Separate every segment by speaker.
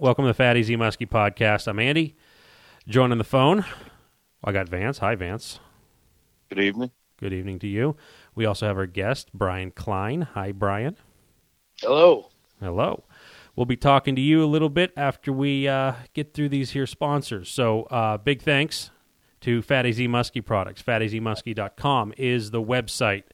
Speaker 1: Welcome to the Fat Easy Muskie podcast. I'm Andy. Joining the phone, I got Vance. Hi, Vance.
Speaker 2: Good evening.
Speaker 1: Good evening to you. We also have our guest, Brian Klein. Hi, Brian.
Speaker 3: Hello.
Speaker 1: Hello. We'll be talking to you a little bit after we uh, get through these here sponsors. So, uh, big thanks to Fatty Z Muskie products. FatEasyMuskie.com is the website.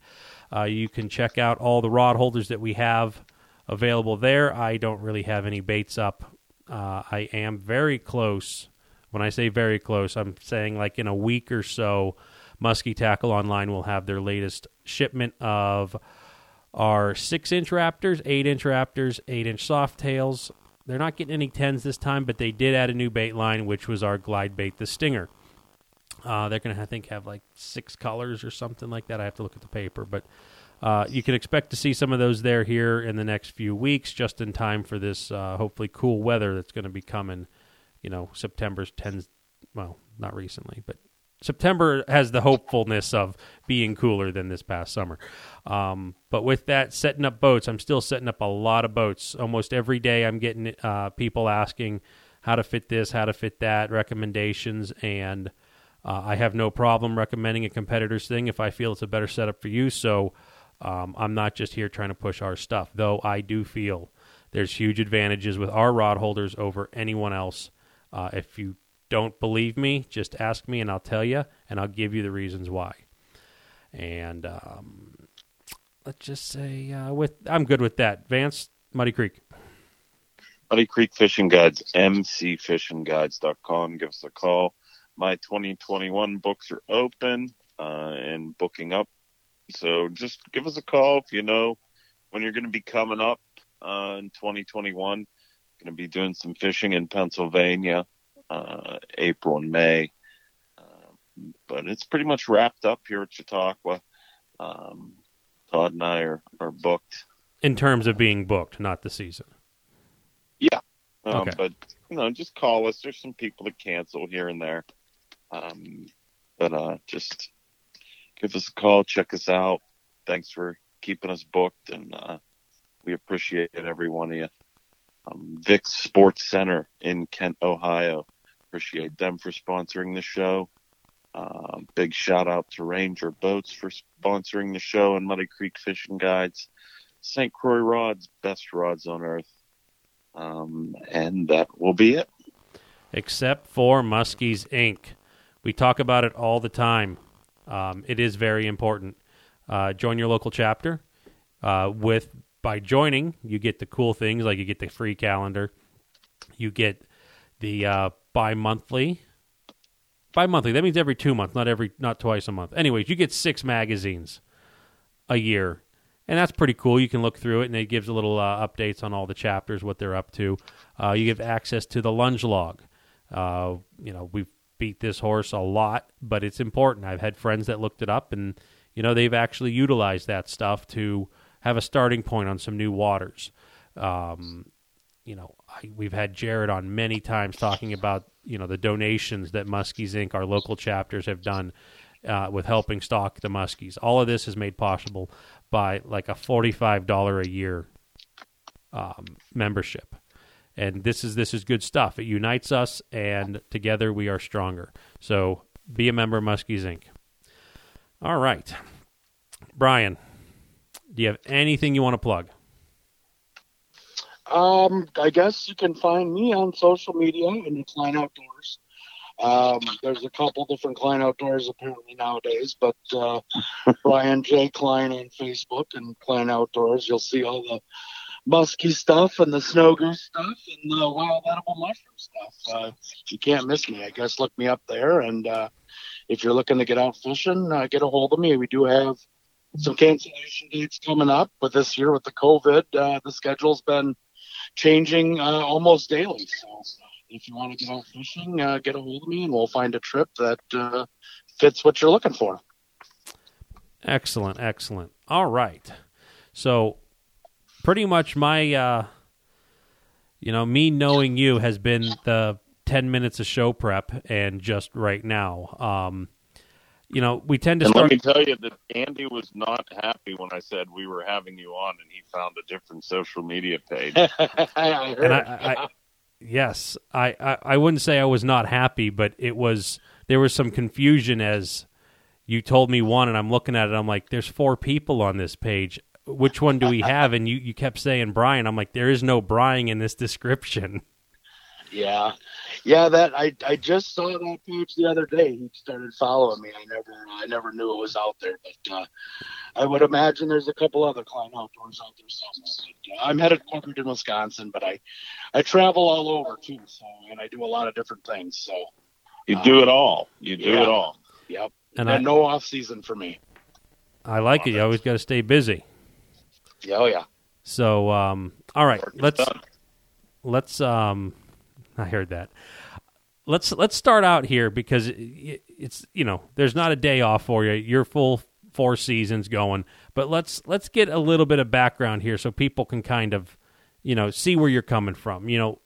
Speaker 1: Uh, you can check out all the rod holders that we have available there. I don't really have any baits up. Uh, I am very close. When I say very close, I'm saying like in a week or so, Muskie Tackle Online will have their latest shipment of our six inch Raptors, eight inch Raptors, eight inch soft tails. They're not getting any tens this time, but they did add a new bait line, which was our glide bait, the Stinger. Uh, they're going to, I think, have like six colors or something like that. I have to look at the paper, but uh, you can expect to see some of those there here in the next few weeks, just in time for this uh, hopefully cool weather that's going to be coming. You know, September's tends well, not recently, but September has the hopefulness of being cooler than this past summer. Um, but with that, setting up boats, I'm still setting up a lot of boats. Almost every day, I'm getting uh, people asking how to fit this, how to fit that, recommendations, and uh, I have no problem recommending a competitor's thing if I feel it's a better setup for you. So um, I'm not just here trying to push our stuff, though I do feel there's huge advantages with our rod holders over anyone else. Uh, if you don't believe me, just ask me and I'll tell you, and I'll give you the reasons why. And um, let's just say, uh, with I'm good with that. Vance, Muddy Creek.
Speaker 2: Muddy Creek Fishing Guides, mcfishingguides.com. Give us a call. My 2021 books are open uh, and booking up. So just give us a call if you know when you're going to be coming up uh, in 2021. Going to be doing some fishing in Pennsylvania, uh, April and May. Uh, but it's pretty much wrapped up here at Chautauqua. Um, Todd and I are, are booked.
Speaker 1: In terms of being booked, not the season.
Speaker 2: Yeah. Um,
Speaker 1: Okay.
Speaker 2: But, you know, just call us. There's some people that cancel here and there. Um, but uh, just give us a call, check us out. Thanks for keeping us booked, and uh, we appreciate every one of you. Um, Vic's Sports Center in Kent, Ohio. Appreciate them for sponsoring the show. Uh, big shout out to Ranger Boats for sponsoring the show and Muddy Creek Fishing Guides. St. Croix Rods, best rods on earth. Um, and that will be it.
Speaker 1: except for Muskies Inc. We talk about it all the time. Um, it is very important. Uh, join your local chapter. Uh, with by joining, you get the cool things like you get the free calendar, you get the uh, bi-monthly. Bi-monthly that means every two months, not every not twice a month. Anyways, you get six magazines a year, and that's pretty cool. You can look through it, and it gives a little uh, updates on all the chapters, what they're up to. Uh, you give access to the lunge log. Uh, you know, we've beat this horse a lot, but it's important. I've had friends that looked it up, and you know they've actually utilized that stuff to have a starting point on some new waters. Um, you know, I, we've had Jared on many times talking about you know the donations that Muskies Inc. our local chapters have done uh, with helping stock the Muskies. All of this is made possible by like a forty-five dollar a year um, membership, and this is this is good stuff. It unites us, and together we are stronger. So be a member of Muskies Inc. All right, Brian, do you have anything you want to plug?
Speaker 3: Um, I guess you can find me on social media in the Klein Outdoors. Um, there's a couple different Klein Outdoors apparently nowadays, but uh, Brian J. Klein on Facebook and Klein Outdoors. You'll see all the musky stuff and the snow goose stuff and the wild edible mushroom stuff. Uh, you can't miss me. I guess look me up there. And uh, if you're looking to get out fishing, uh, get a hold of me. We do have some cancellation dates coming up, but this year with the COVID, uh, the schedule's been changing uh, almost daily. So if you want to get out fishing, uh, get a hold of me and we'll find a trip that uh, fits what you're looking for.
Speaker 1: Excellent, excellent. All right. So pretty much my uh you know, me knowing you has been the 10 minutes of show prep and just right now. Um you know, we tend to
Speaker 2: And
Speaker 1: start
Speaker 2: let me tell you that Andy was not happy when I said we were having you on, and he found a different social media page.
Speaker 3: I
Speaker 1: and I, I Yes, I, I, I wouldn't say I was not happy, but it was there was some confusion as you told me one, and I'm looking at it. I'm like, there's four people on this page. Which one do we have? And you, you kept saying Brian. I'm like, there is no Brian in this description.
Speaker 3: Yeah, yeah. That I I just saw that page the other day. He started following me. I never I never knew it was out there, but uh, I would imagine there's a couple other Klein Outdoors out there somewhere. But, uh, I'm headquartered in Wisconsin, but I I travel all over too. So and I do a lot of different things. So
Speaker 2: You do it all. You do
Speaker 3: yeah.
Speaker 2: it all.
Speaker 3: yep.
Speaker 1: And
Speaker 3: And,
Speaker 1: I,
Speaker 3: no off season for me.
Speaker 1: I like it. You always got to stay busy.
Speaker 3: Yeah, oh yeah.
Speaker 1: So, um, all right, let's
Speaker 2: done.
Speaker 1: let's um, I heard that. Let's let's start out here because it, it's you know there's not a day off for you. You're full four seasons going, but let's let's get a little bit of background here so people can kind of you know see where you're coming from. You know,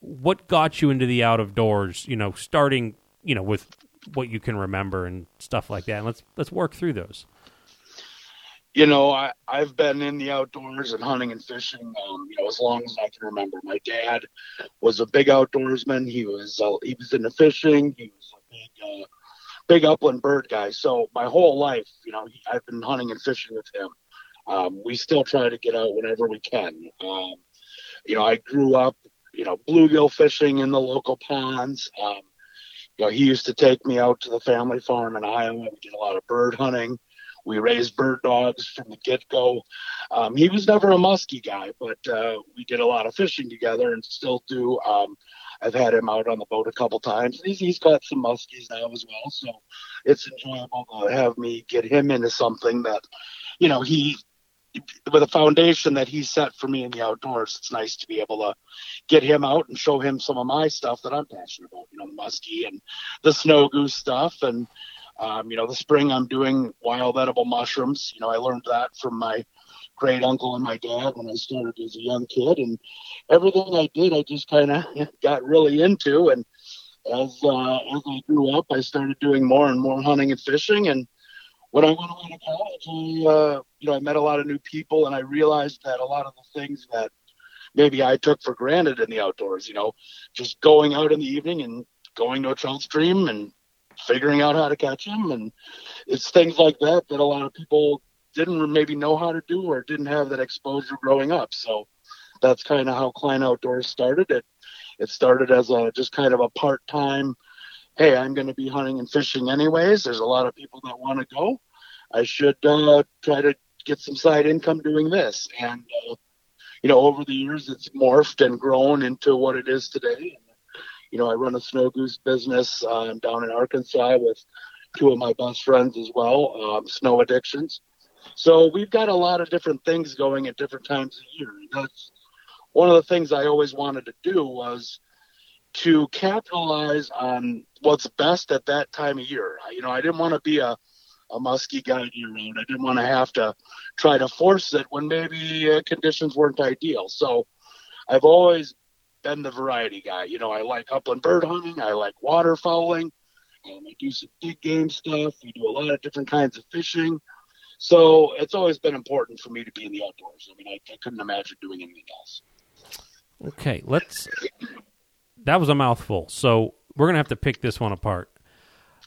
Speaker 1: what got you into the out of doors? You know, starting you know with what you can remember and stuff like that. And let's let's work through those.
Speaker 3: You know, I, I've been in the outdoors and hunting and fishing, um, you know, as long as I can remember. My dad was a big outdoorsman. He was uh, he was into fishing. He was a big uh, big upland bird guy. So my whole life, you know, he, I've been hunting and fishing with him. Um, we still try to get out whenever we can. Um, you know, I grew up, you know, bluegill fishing in the local ponds. Um, you know, he used to take me out to the family farm in Iowa. We did a lot of bird hunting. We raised bird dogs from the get go. Um, he was never a muskie guy, but uh, we did a lot of fishing together and still do. Um, I've had him out on the boat a couple times. He's, he's got some muskies now as well, so it's enjoyable to have me get him into something that, you know, he with a foundation that he set for me in the outdoors. It's nice to be able to get him out and show him some of my stuff that I'm passionate about. You know, muskie and the snow goose stuff and um, you know, the spring I'm doing wild edible mushrooms. You know, I learned that from my great uncle and my dad when I started as a young kid, and everything I did, I just kind of got really into. And as uh, as I grew up, I started doing more and more hunting and fishing. And when I went away to college, I, uh, you know, I met a lot of new people, and I realized that a lot of the things that maybe I took for granted in the outdoors, you know, just going out in the evening and going to a trout stream and figuring out how to catch them and it's things like that that a lot of people didn't maybe know how to do or didn't have that exposure growing up. So that's kind of how klein outdoors started. It it started as a just kind of a part-time hey i'm going to be hunting and fishing anyways. There's a lot of people that want to go. I should uh, try to get some side income doing this. And uh, you know over the years it's morphed and grown into what it is today you know, I run a snow goose business um, down in Arkansas with two of my best friends as well, um, Snow Addictions. So we've got a lot of different things going at different times of year. And that's one of the things I always wanted to do was to capitalize on what's best at that time of year. You know, I didn't want to be a, a musky guy year round. I didn't want to have to try to force it when maybe uh, conditions weren't ideal. So I've always been the variety guy. You know, I like upland bird hunting. I like waterfowling. I do some big game stuff. We do a lot of different kinds of fishing. So it's always been important for me to be in the outdoors. I mean, I, I couldn't imagine doing anything else.
Speaker 1: Okay, let's. That was a mouthful. So we're gonna have to pick this one apart.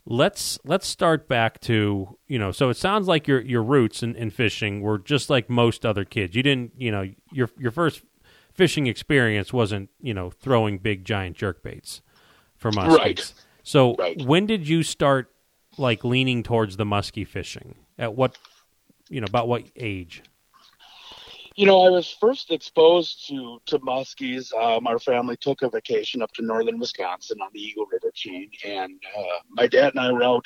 Speaker 1: Let's let's start back to you know. So it sounds like your your roots in, in fishing were just like most other kids. You didn't you know your your first fishing experience wasn't you know throwing big giant jerk baits for muskies.
Speaker 3: Right.
Speaker 1: So
Speaker 3: Right.
Speaker 1: when did you start like leaning towards the muskie fishing? At what you know about what age?
Speaker 3: You know, I was first exposed to to muskies. Um, our family took a vacation up to northern Wisconsin on the Eagle River chain, and uh, my dad and I were out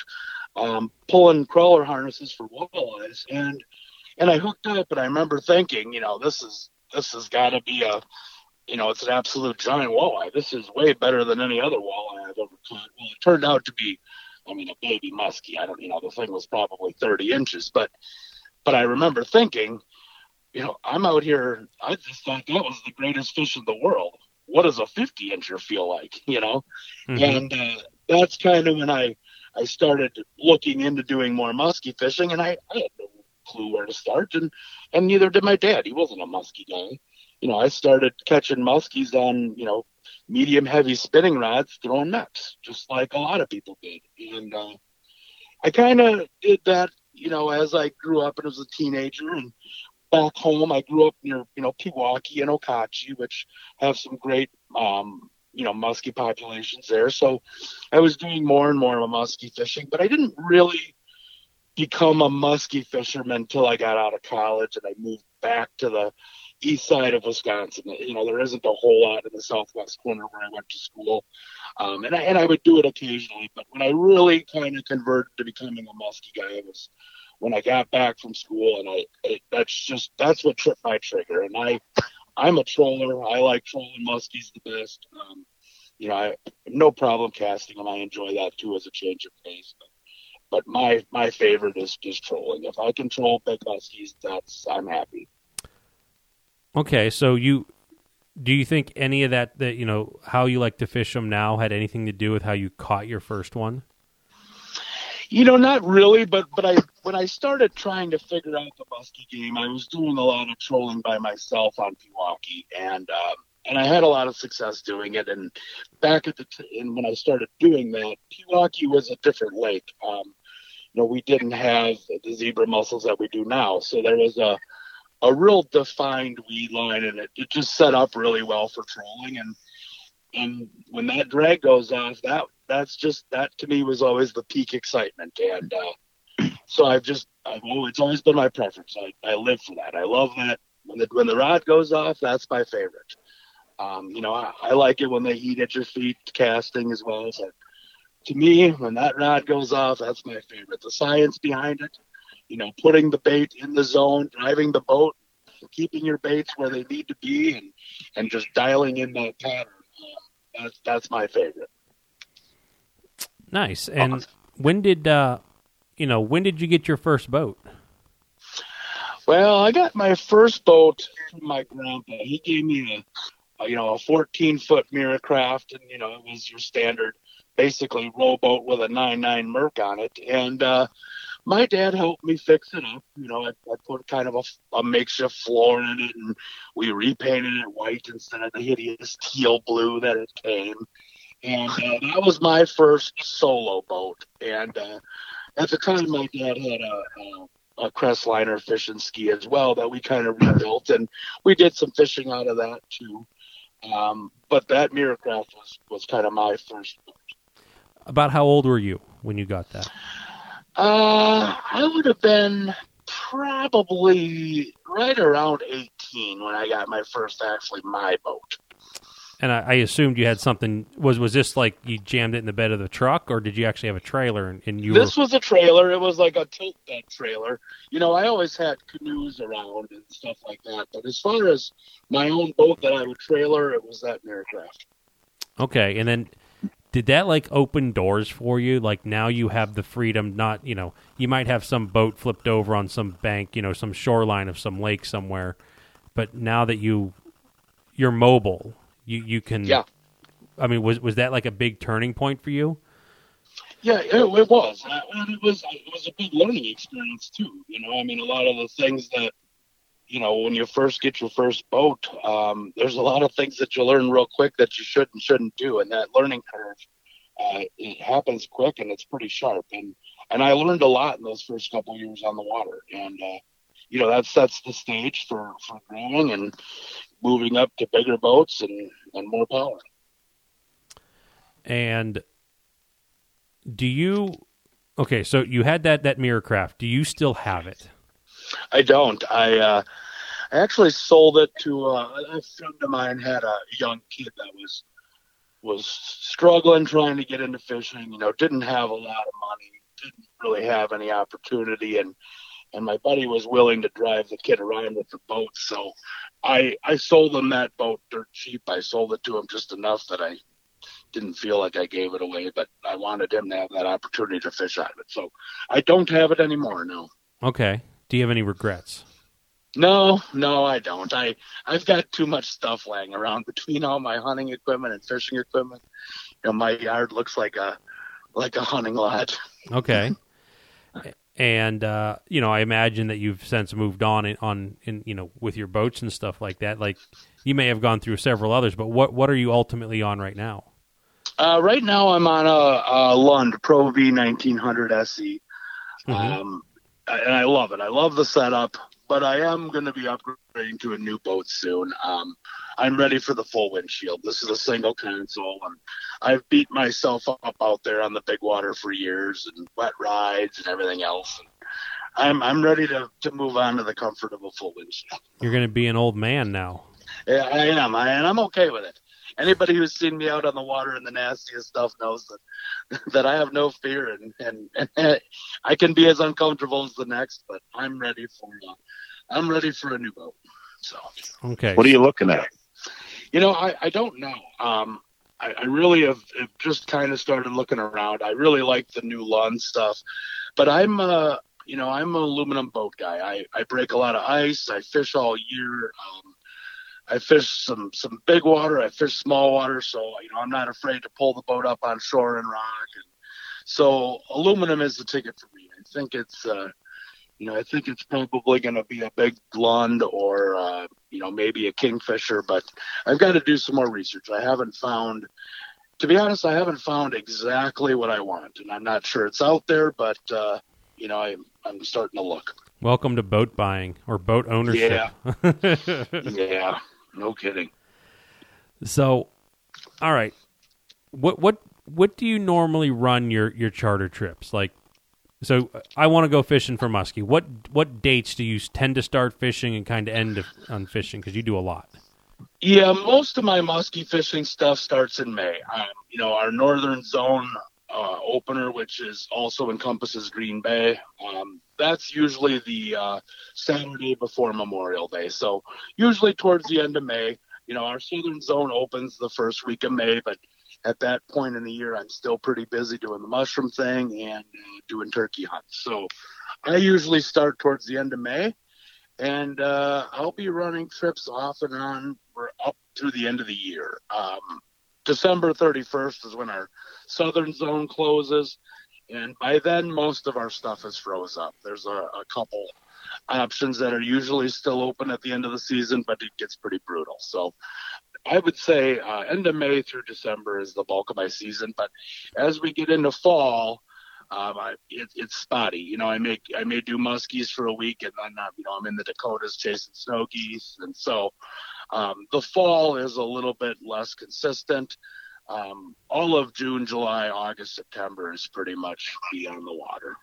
Speaker 3: um, pulling crawler harnesses for walleyes, and and I hooked up, and I remember thinking, you know, this is this has got to be a, you know, it's an absolute giant walleye. This is way better than any other walleye I've ever caught. Well, it turned out to be, I mean, a baby muskie. I don't, you know, the thing was probably 30 inches, but but I remember thinking you know, I'm out here. I just thought that was the greatest fish in the world. What does a 50 incher feel like? You know,
Speaker 1: Mhm.
Speaker 3: and uh, that's kind of when I I started looking into doing more muskie fishing, and I, I had clue where to start, and and neither did my dad. He wasn't a muskie guy, you know, I started catching muskies on, you know, medium heavy spinning rods throwing nets, just like a lot of people did. And uh, I kind of did that, you know, as I grew up and was a teenager. And back home, I grew up near, you know, Pewaukee and Okauchee, which have some great, um, you know, muskie populations there. So I was doing more and more of a muskie fishing, but I didn't really become a muskie fisherman until I got out of college and I moved back to the east side of Wisconsin. You know, there isn't a whole lot in the southwest corner where I went to school, um, and I and I would do it occasionally. But when I really kind of converted to becoming a muskie guy, it was when I got back from school, and I it, that's just that's what tripped my trigger. And I I'm a troller. I like trolling muskies the best. Um, you know, I no problem casting them. I enjoy that too as a change of pace. But, but my my favorite is just trolling. If I can troll big muskies, that's I'm happy.
Speaker 1: Okay, so you do you think any of that that you know how you like to fish them now had anything to do with how you caught your first one?
Speaker 3: You know, not really, but but I when I started trying to figure out the muskie game, I was doing a lot of trolling by myself on Pewaukee, and um, and I had a lot of success doing it. And back at the t- and when I started doing that, Pewaukee was a different lake. Um, you know, we didn't have the zebra mussels that we do now, so there was a a real defined weed line, and it, it just set up really well for trolling. And and when that drag goes off, that that's just that to me was always the peak excitement. And uh, so I've just I've, oh, it's always been my preference. I, I live for that. I love that when the when the rod goes off. That's my favorite. Um, you know, I, I like it when they heat at your feet casting as well. But to me, when that rod goes off, that's my favorite. The science behind it, you know, putting the bait in the zone, driving the boat, keeping your baits where they need to be, and and just dialing in that pattern. That's that's my favorite.
Speaker 1: Nice. And when did uh, you know when did you get your first boat?
Speaker 3: Well, I got my first boat from my grandpa. He gave me a, a you know a 14 foot MirroCraft, and you know it was your standard, basically rowboat with a 9.9 Merc on it, and uh, my dad helped me fix it up. You know, I, I put kind of a, a makeshift floor in it, and we repainted it white instead of the hideous teal blue that it came. And uh, that was my first solo boat. And uh, at the time, my dad had a, a, a Crestliner fishing ski as well that we kind of rebuilt, and we did some fishing out of that too. Um, but that MirroCraft was was kind of my first.
Speaker 1: About how old were you when you got that?
Speaker 3: Uh, I would have been probably right around 18 when I got my first actually my boat.
Speaker 1: And I, I, assumed you had something. Was was this like you jammed it in the bed of the truck, or did you actually have a trailer? And, and you
Speaker 3: this
Speaker 1: were...
Speaker 3: was a trailer. It was like a tilt bed trailer. You know, I always had canoes around and stuff like that. But as far as my own boat that I would trailer, it was that aircraft.
Speaker 1: Okay, and then did that like open doors for you? Like now you have the freedom. Not you know you might have some boat flipped over on some bank, you know, some shoreline of some lake somewhere, but now that you you're mobile you you can.
Speaker 3: Yeah.
Speaker 1: I mean, was was that like a big turning point for you?
Speaker 3: Yeah, it, it was. And it was it was a big learning experience too. You know, I mean, a lot of the things that you know when you first get your first boat, um, there's a lot of things that you learn real quick that you should and shouldn't do, and that learning curve uh, it happens quick and it's pretty sharp. And and I learned a lot in those first couple years on the water, and uh, you know that sets the stage for for growing and moving up to bigger boats and, and more power.
Speaker 1: And do you okay, so you had that that MirroCraft. Do you still have it?
Speaker 3: I don't. I uh I actually sold it to uh, a friend of mine had a young kid that was was struggling trying to get into fishing, you know, didn't have a lot of money, didn't really have any opportunity and and my buddy was willing to drive the kid around with the boat. So I I sold him that boat dirt cheap. I sold it to him just enough that I didn't feel like I gave it away, but I wanted him to have that opportunity to fish out of it. So I don't have it anymore. No.
Speaker 1: Okay. Do you have any regrets?
Speaker 3: No, no, I don't. I I've got too much stuff laying around between all my hunting equipment and fishing equipment. You know, my yard looks like a like a hunting lot.
Speaker 1: Okay. and uh, you know, I imagine that you've since moved on in, on in you know with your boats and stuff like that. Like you may have gone through several others, but what what are you ultimately on right now?
Speaker 3: Uh, right now, I'm on a, a Lund Pro V 1900 SE,
Speaker 1: Mhm.
Speaker 3: um, and I love it. I love the setup, but I am going to be upgrading to a new boat soon. Um, I'm ready for the full windshield. This is a single console, and I've beat myself up out there on the big water for years, and wet rides and everything else. And I'm I'm ready to to move on to the comfort of a full windshield.
Speaker 1: You're going to be an old man now.
Speaker 3: Yeah, I am, I, and I'm okay with it. Anybody who's seen me out on the water and the nastiest stuff knows that that I have no fear, and and, and I can be as uncomfortable as the next. But I'm ready for uh, I'm ready for a new boat. So
Speaker 1: Okay.
Speaker 2: What are you looking at?
Speaker 3: you know, I I don't know. Um, I, I really have, have just kind of started looking around. I really like the new Lund stuff, but I'm uh you know I'm an aluminum boat guy. I I break a lot of ice. I fish all year. Um, I fish some some big water. I fish small water, so you know I'm not afraid to pull the boat up on shore and rock. And so aluminum is the ticket for me. I think it's uh, you know I think it's probably going to be a big Lund or uh, you know maybe a Kingfisher, but I've got to do some more research. I haven't found. To be honest, I haven't found exactly what I want, and I'm not sure it's out there. But uh, you know, I'm I'm starting to look.
Speaker 1: Welcome to boat buying or boat ownership.
Speaker 3: Yeah. Yeah, no kidding.
Speaker 1: So, all right, what what what do you normally run your your charter trips like? So I want to go fishing for muskie. What what dates do you tend to start fishing and kind of end of- on fishing? Because you do a lot.
Speaker 3: Yeah, most of my muskie fishing stuff starts in May. Um, you know, our northern zone uh, opener, which is also encompasses Green Bay, um, that's usually the uh, Saturday before Memorial Day. So usually towards the end of May. You know, our southern zone opens the first week of May, but at that point in the year, I'm still pretty busy doing the mushroom thing and uh, doing turkey hunts. So I usually start towards the end of May and uh, I'll be running trips off and on for up through the end of the year. Um, December 31st is when our southern zone closes, and by then most of our stuff is froze up. There's a, a couple options that are usually still open at the end of the season, but it gets pretty brutal. So I would say uh, end of May through December is the bulk of my season, but as we get into fall, um, I, it, it's spotty. You know, I may I may do muskies for a week, and then you know I'm in the Dakotas chasing snow geese, and so um, the fall is a little bit less consistent. Um, all of June, July, August, September is pretty much be on the water.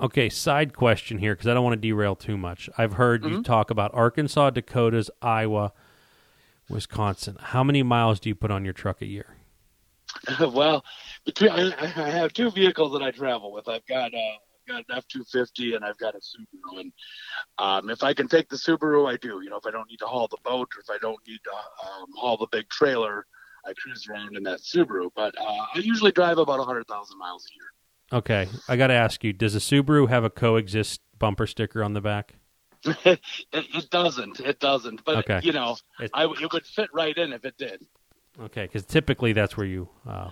Speaker 1: Okay, side question here because I don't want to derail too much. I've heard you
Speaker 3: Mhm.
Speaker 1: talk about Arkansas, Dakotas, Iowa, Wisconsin. How many miles do you put on your truck a year?
Speaker 3: well, between I, I have two vehicles that I travel with. I've got uh, I've got an F two fifty and I've got a Subaru. And um, if I can take the Subaru, I do. You know, if I don't need to haul the boat or if I don't need to um, haul the big trailer, I cruise around in that Subaru. But uh, I usually drive about hundred thousand miles a year.
Speaker 1: Okay, I got to ask you: Does a Subaru have a coexist bumper sticker on the back?
Speaker 3: it, it doesn't. It doesn't. But
Speaker 1: Okay.
Speaker 3: you know,
Speaker 1: It-
Speaker 3: I it would fit right in if it did.
Speaker 1: Okay, because typically that's where you uh,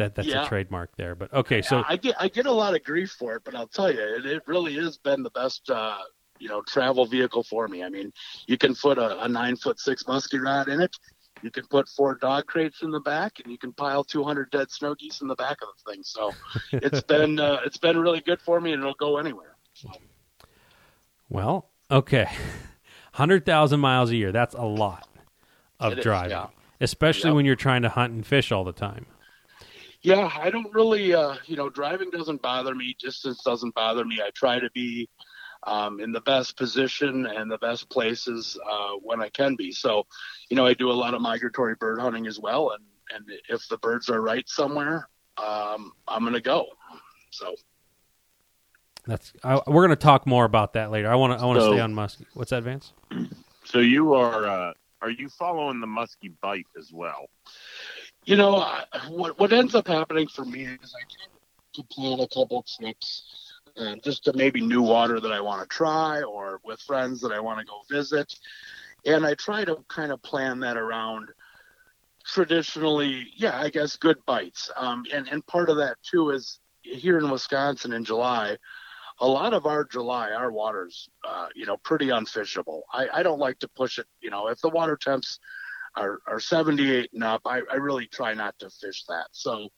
Speaker 1: that that's
Speaker 3: Yeah.
Speaker 1: a trademark there. But okay, so
Speaker 3: I get I get a lot of grief for it, but I'll tell you, it, it really has been the best uh, you know travel vehicle for me. I mean, you can put a, a nine foot six muskie rod in it. You can put four dog crates in the back, and you can pile 200 dead snow geese in the back of the thing. So it's been uh, it's been really good for me, and it'll go anywhere. So,
Speaker 1: well, okay, hundred thousand miles a year. That's a lot of
Speaker 3: It is,
Speaker 1: driving,
Speaker 3: yeah.
Speaker 1: especially
Speaker 3: Yep.
Speaker 1: when you're trying to hunt and fish all the time.
Speaker 3: Yeah, I don't really, uh, you know, driving doesn't bother me. Distance doesn't bother me. I try to be um, in the best position and the best places uh, when I can be. So, you know, I do a lot of migratory bird hunting as well, and and if the birds are right somewhere, um, I'm gonna go. So,
Speaker 1: That's I, we're going to talk more about that later. I want to I want to
Speaker 2: So-
Speaker 1: stay on muskie. What's that, Vance?
Speaker 2: So you are uh, are you following the musky bite as well?
Speaker 3: You know, I, what what ends up happening for me is I tend to plan a couple trips. Uh, just to maybe new water that I want to try, or with friends that I want to go visit, and I try to kind of plan that around traditionally, yeah, I guess good bites. Um, and and part of that too is here in Wisconsin in July, a lot of our July, our waters, uh, you know, pretty unfishable. I, I don't like to push it. You know, if the water temps are, are 78 and up, I, I really try not to fish that. So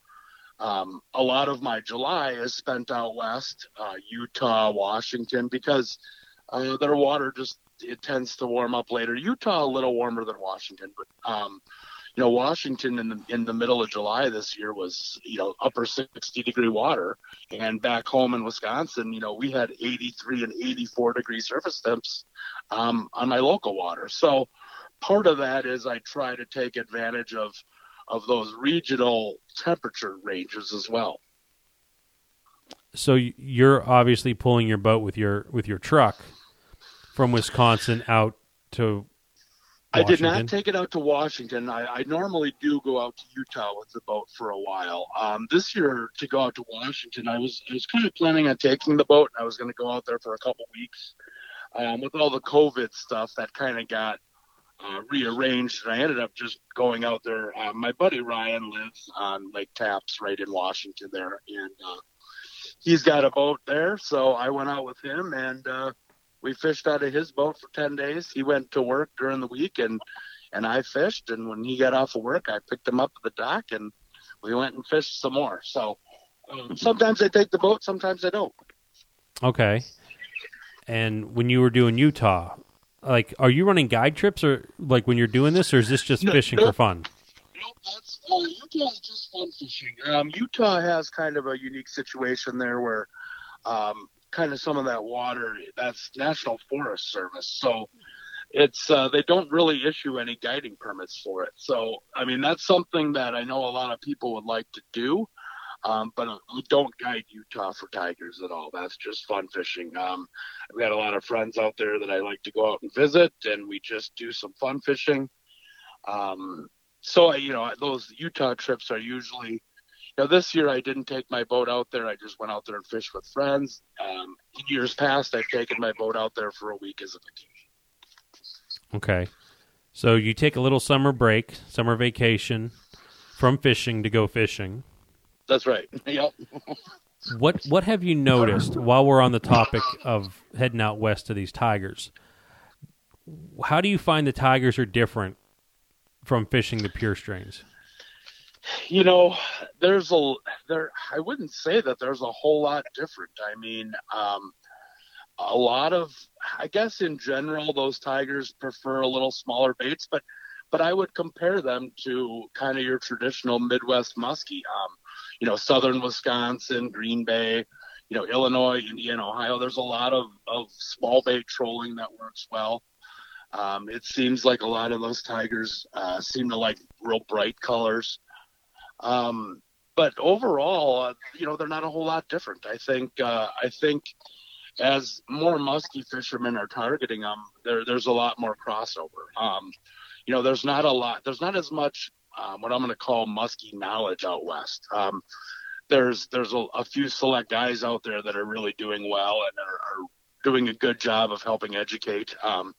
Speaker 3: um, a lot of my July is spent out west, uh, Utah, Washington, because uh, their water just it tends to warm up later. Utah a little warmer than Washington, but um, you know Washington in the in the middle of July this year was you know upper 60 degree water, and back home in Wisconsin, you know we had 83 and 84 degree surface temps um, on my local water. So part of that is I try to take advantage of of those regional temperature ranges as well.
Speaker 1: So you're obviously pulling your boat with your with your truck from Wisconsin out to. Washington.
Speaker 3: I did not take it out to Washington. I, I, normally do go out to Utah with the boat for a while. Um, this year, to go out to Washington, I was I was kind of planning on taking the boat. and I was going to go out there for a couple weeks. Um, with all the COVID stuff, that kind of got uh, rearranged, and I ended up just going out there. Uh, my buddy Ryan lives on Lake Tapps, right in Washington, there, and uh, he's got a boat there. So I went out with him, and uh, we fished out of his boat for ten days. He went to work during the week, and and I fished. And when he got off of work, I picked him up at the dock, and we went and fished some more. So um, sometimes I take the boat, sometimes I don't.
Speaker 1: Okay. And when you were doing Utah, like, are you running guide trips, or like when you're doing this, or is this just no, fishing no, for fun?
Speaker 3: No, that's uh, Utah is just fun fishing. Um, Utah has kind of a unique situation there where, um, kind of some of that water that's National Forest Service, so it's uh, they don't really issue any guiding permits for it. So I mean that's something that I know a lot of people would like to do. Um, but we don't guide Utah for tigers at all. That's just fun fishing. Um, I've got a lot of friends out there that I like to go out and visit, and we just do some fun fishing. Um, so, you know, those Utah trips are usually, know, this year I didn't take my boat out there. I just went out there and fished with friends. Um, in years past, I've taken my boat out there for a week as a vacation.
Speaker 1: Okay. So you take a little summer break, summer vacation from fishing to go fishing.
Speaker 3: That's right. Yep.
Speaker 1: what What have you noticed while we're on the topic of heading out west to these tigers? How do you find the tigers are different from fishing the pure strains?
Speaker 3: You know, there's a there. I wouldn't say that there's a whole lot different. I mean, um, a lot of, I guess, in general, those tigers prefer a little smaller baits, but but I would compare them to kind of your traditional Midwest muskie. Um, you know, southern Wisconsin, Green Bay, you know, Illinois, Indiana, Ohio. There's a lot of, of small bait trolling that works well. Um, it seems like a lot of those tigers uh, seem to like real bright colors. Um, but overall, uh, you know, they're not a whole lot different. I think, uh, I think as more musky fishermen are targeting them, there, there's a lot more crossover. Um, you know, there's not a lot, there's not as much um, what I'm going to call musky knowledge out west. Um, there's there's a, a, few select guys out there that are really doing well and are, are doing a good job of helping educate. Um,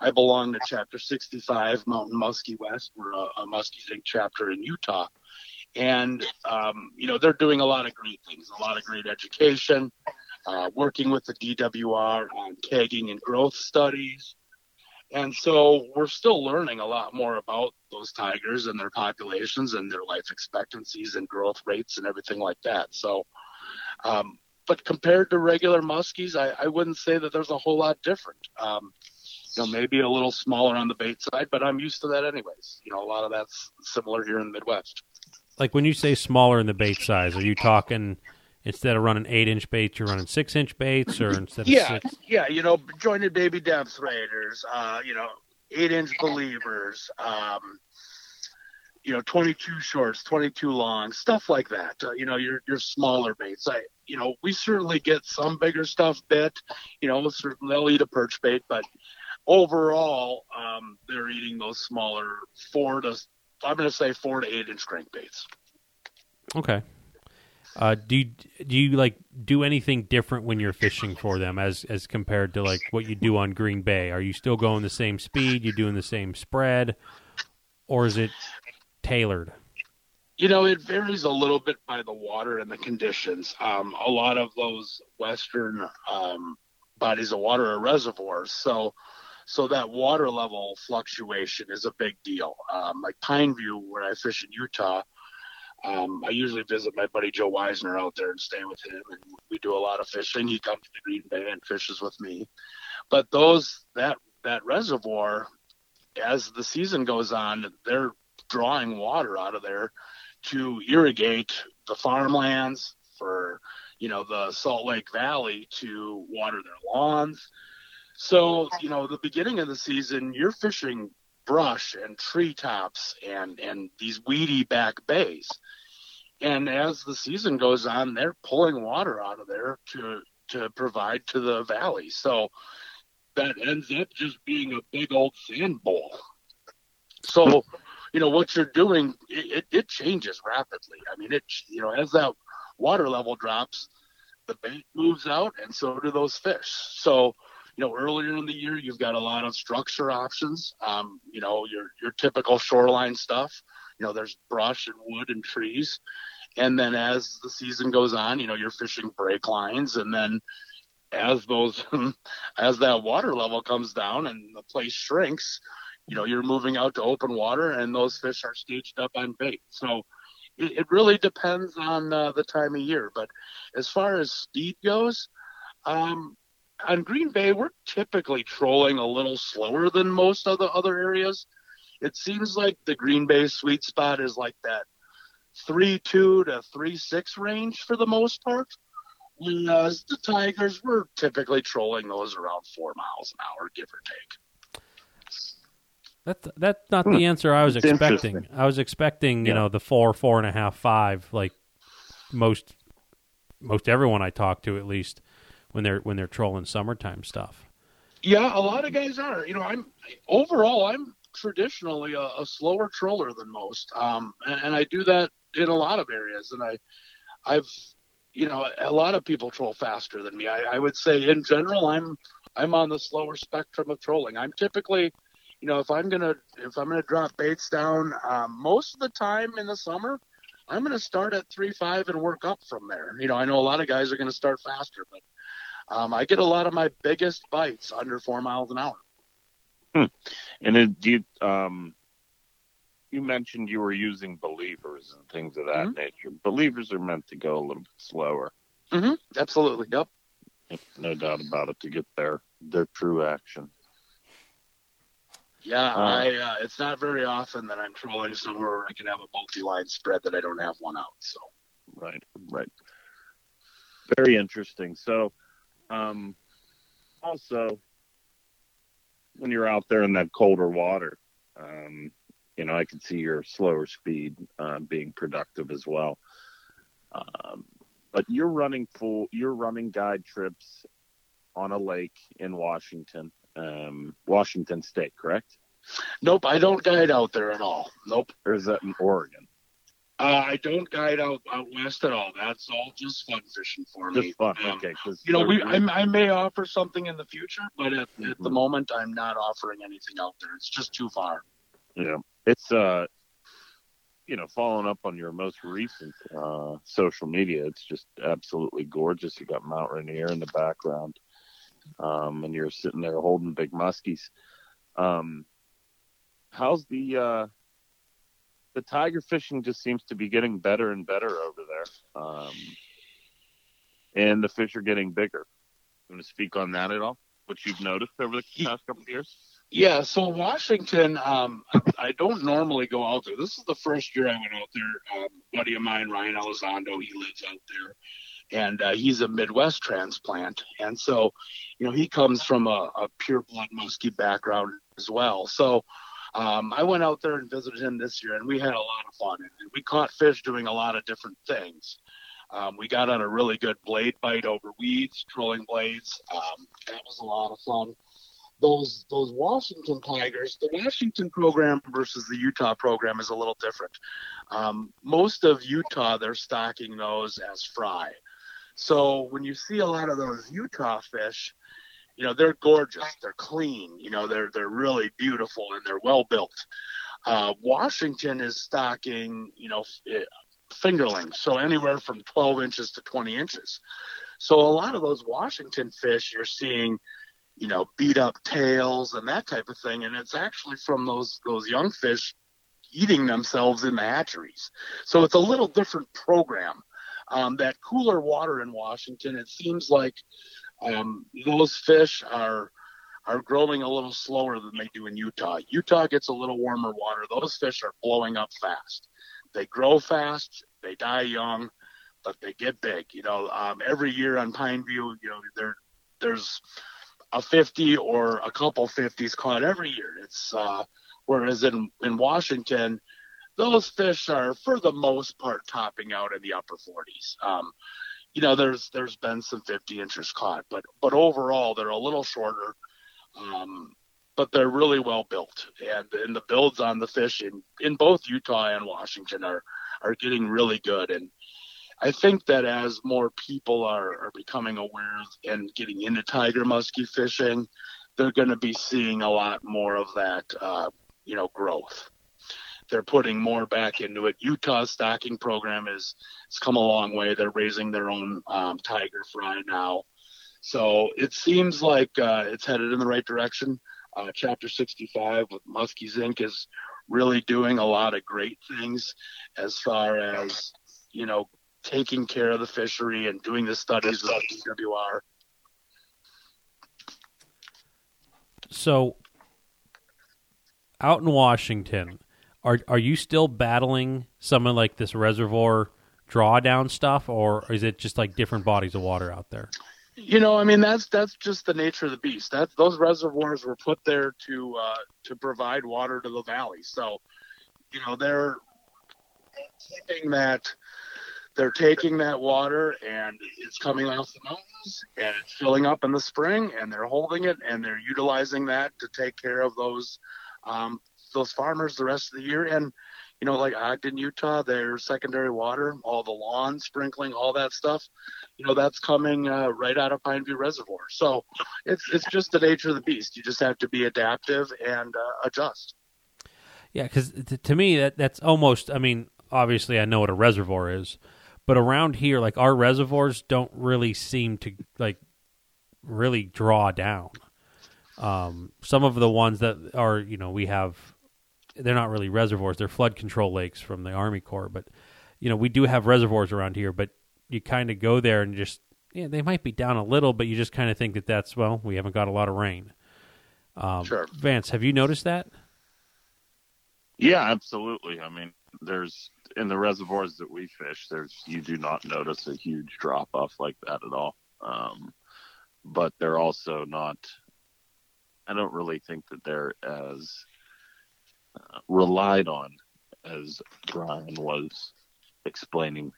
Speaker 3: I belong to Chapter 65, Mountain Muskie West. We're a, a Muskie Inc. chapter in Utah, and um, you know they're doing a lot of great things, a lot of great education, uh, working with the DWR on tagging and growth studies. And so we're still learning a lot more about those tigers and their populations and their life expectancies and growth rates and everything like that. So, um, but compared to regular muskies, I, I, wouldn't say that there's a whole lot different. Um, you know, maybe a little smaller on the bait side, but I'm used to that anyways. You know, a lot of that's similar here in the Midwest.
Speaker 1: Like when you say smaller in the bait size, are you talking instead of running eight inch baits, you're running six inch baits, or instead of
Speaker 3: yeah,
Speaker 1: six?
Speaker 3: yeah, you know, jointed baby depth raiders, uh, you know, eight inch believers, um, you know, 22 shorts, 22 long, stuff like that. Uh, you know, your your smaller baits. I, you know, we certainly get some bigger stuff bit. You know, they'll eat a perch bait, but overall, um, they're eating those smaller four to I'm going to say four to eight inch crankbaits.
Speaker 1: Okay. Uh, do you, do you like do anything different when you're fishing for them as as compared to like what you do on Green Bay? Are you still going the same speed? You doing the same spread, or is it tailored?
Speaker 3: You know, it varies a little bit by the water and the conditions. Um, a lot of those western um, bodies of water are reservoirs, so so that water level fluctuation is a big deal. Um, like Pineview, where I fish in Utah, um, I usually visit my buddy Joe Weisner out there and stay with him, and we do a lot of fishing. He comes to the Green Bay and fishes with me. But those that that reservoir, as the season goes on, they're drawing water out of there to irrigate the farmlands for you know the Salt Lake Valley to water their lawns. So you know the beginning of the season, you're fishing brush and treetops and and these weedy back bays. And as the season goes on, they're pulling water out of there to to provide to the valley. So that ends up just being a big old sand bowl. So, you know, what you're doing, it, it changes rapidly. I mean, it, you know, as that water level drops, the bait moves out, and so do those fish. So, you know, earlier in the year, you've got a lot of structure options. Um, you know, your your typical shoreline stuff. You know, there's brush and wood and trees. And then as the season goes on, you know, you're fishing break lines, and then as those as that water level comes down and the place shrinks, you know, you're moving out to open water, and those fish are staged up on bait. So it, it really depends on uh, the time of year. But as far as speed goes, um, on Green Bay, we're typically trolling a little slower than most of the other areas. It seems like the Green Bay sweet spot is like that three two to three six range for the most part. Whereas uh, the Tigers, we're typically trolling those around four miles an hour, give or take.
Speaker 1: That's that's not the hmm. answer I was
Speaker 2: It's
Speaker 1: expecting. I was expecting, you know, the four, four and a half, five, like most most everyone I talk to at least when they're when they're trolling summertime stuff.
Speaker 3: Yeah, a lot of guys are. You know, I'm overall, I'm traditionally a, a slower troller than most, um, and, and I do that in a lot of areas. And I, I've, you know, a lot of people troll faster than me. I, I would say, in general, I'm I'm on the slower spectrum of trolling. I'm typically, you know, if I'm gonna if I'm gonna drop baits down, um, most of the time in the summer, I'm gonna start at three five and work up from there. You know, I know a lot of guys are gonna start faster, but um, I get a lot of my biggest bites under four miles an hour.
Speaker 2: And it, you, um, you mentioned you were using believers and things of that
Speaker 3: Mhm.
Speaker 2: nature. Believers are meant to go a little bit slower,
Speaker 3: Mm-hmm. Absolutely. Yep.
Speaker 2: no doubt about it, to get their their true action.
Speaker 3: Yeah,
Speaker 2: Uh,
Speaker 3: I. Uh, it's not very often that I'm trolling somewhere where I can have a multi-line spread that I don't have one out. So.
Speaker 2: Right, right. Very interesting. So, um, also, when you're out there in that colder water, um, you know, I can see your slower speed uh, being productive as well. Um, but you're running full, you're running guide trips on a lake in Washington, um, Washington State, correct?
Speaker 3: Nope, I don't guide out there at all. Nope.
Speaker 2: Or is that in Oregon?
Speaker 3: Uh, I don't guide out out west at all. That's all just fun fishing for me.
Speaker 2: Just fun.
Speaker 3: Um,
Speaker 2: Okay,
Speaker 3: You know, we I, I may offer something in the future, but at, at the
Speaker 2: Mhm.
Speaker 3: moment, I'm not offering anything out there. It's just too far.
Speaker 2: Yeah, it's uh, you know, following up on your most recent uh, social media, it's just absolutely gorgeous. You got Mount Rainier in the background, um, and you're sitting there holding big muskies. Um, how's the uh, the tiger fishing? Just seems to be getting better and better over there, um, and the fish are getting bigger. You want to speak on that at all? What you've noticed over the past couple of years?
Speaker 3: Yeah, so Washington, um, I don't normally go out there. This is the first year I went out there. Um, a buddy of mine, Ryan Elizondo, he lives out there, and uh, he's a Midwest transplant, and so, you know, he comes from a, a pure blood muskie background as well. So, um, I went out there and visited him this year, and we had a lot of fun. And we caught fish doing a lot of different things. Um, we got on a really good blade bite over weeds, trolling blades. Um, that was a lot of fun those those Washington Tigers, the Washington program versus the Utah program is a little different. Um, most of Utah, they're stocking those as fry. So when you see a lot of those Utah fish, you know they're gorgeous, they're clean, you know they're they're really beautiful and they're well built. Uh, Washington is stocking, you know, fingerlings, so anywhere from 12 inches to 20 inches. So a lot of those Washington fish you're seeing, you know, beat up tails and that type of thing, and it's actually from those those young fish eating themselves in the hatcheries. So it's a little different program. Um, that cooler water in Washington, it seems like um, those fish are are growing a little slower than they do in Utah. Utah gets a little warmer water. Those fish are blowing up fast. They grow fast. They die young, but they get big. You know, um, every year on Pineview, you know, there there's a 50 or a couple 50s caught every year. It's uh, whereas in in Washington, those fish are for the most part topping out in the upper 40s. Um, you know, there's there's been some 50 inches caught, but but overall they're a little shorter. Um, but they're really well built, and and the builds on the fish in in both Utah and Washington are are getting really good. And I think that as more people are are becoming aware and getting into tiger muskie fishing, they're going to be seeing a lot more of that, uh, you know, growth they're putting more back into it. Utah's stocking program is has come a long way. They're raising their own um, tiger fry now, so it seems like uh, it's headed in the right direction. Uh, Chapter 65 with Muskies Inc. is really doing a lot of great things as far as you know taking care of the fishery and doing the studies with DWR.
Speaker 1: So, out in Washington, are are you still battling some of like this reservoir drawdown stuff, or is it just like different bodies of water out there?
Speaker 3: You know, I mean that's that's just the nature of the beast. That those reservoirs were put there to uh, to provide water to the valley. So, you know, they're keeping that they're taking that water and it's coming off the mountains and it's filling up in the spring and they're holding it and they're utilizing that to take care of those um, those farmers the rest of the year. And you know, like Ogden, Utah, their secondary water, all the lawn sprinkling, all that stuff, you know, that's coming uh, right out of Pineview Reservoir. So it's it's just the nature of the beast. You just have to be adaptive and uh, adjust.
Speaker 1: Yeah, because to me that that's almost. I mean, obviously I know what a reservoir is, but around here, like our reservoirs don't really seem to like really draw down. Um, some of the ones that are, you know, we have they're not really reservoirs; they're flood control lakes from the Army Corps. But you know, we do have reservoirs around here. But you kind of go there and just yeah, they might be down a little, but you just kind of think that that's well, we haven't got a lot of rain. Um,
Speaker 3: sure,
Speaker 1: Vance, have you noticed that?
Speaker 2: Yeah, absolutely. I mean, there's in the reservoirs that we fish, there's you do not notice a huge drop off like that at all. Um, but they're also not. I don't really think that they're as relied on as Brian was explaining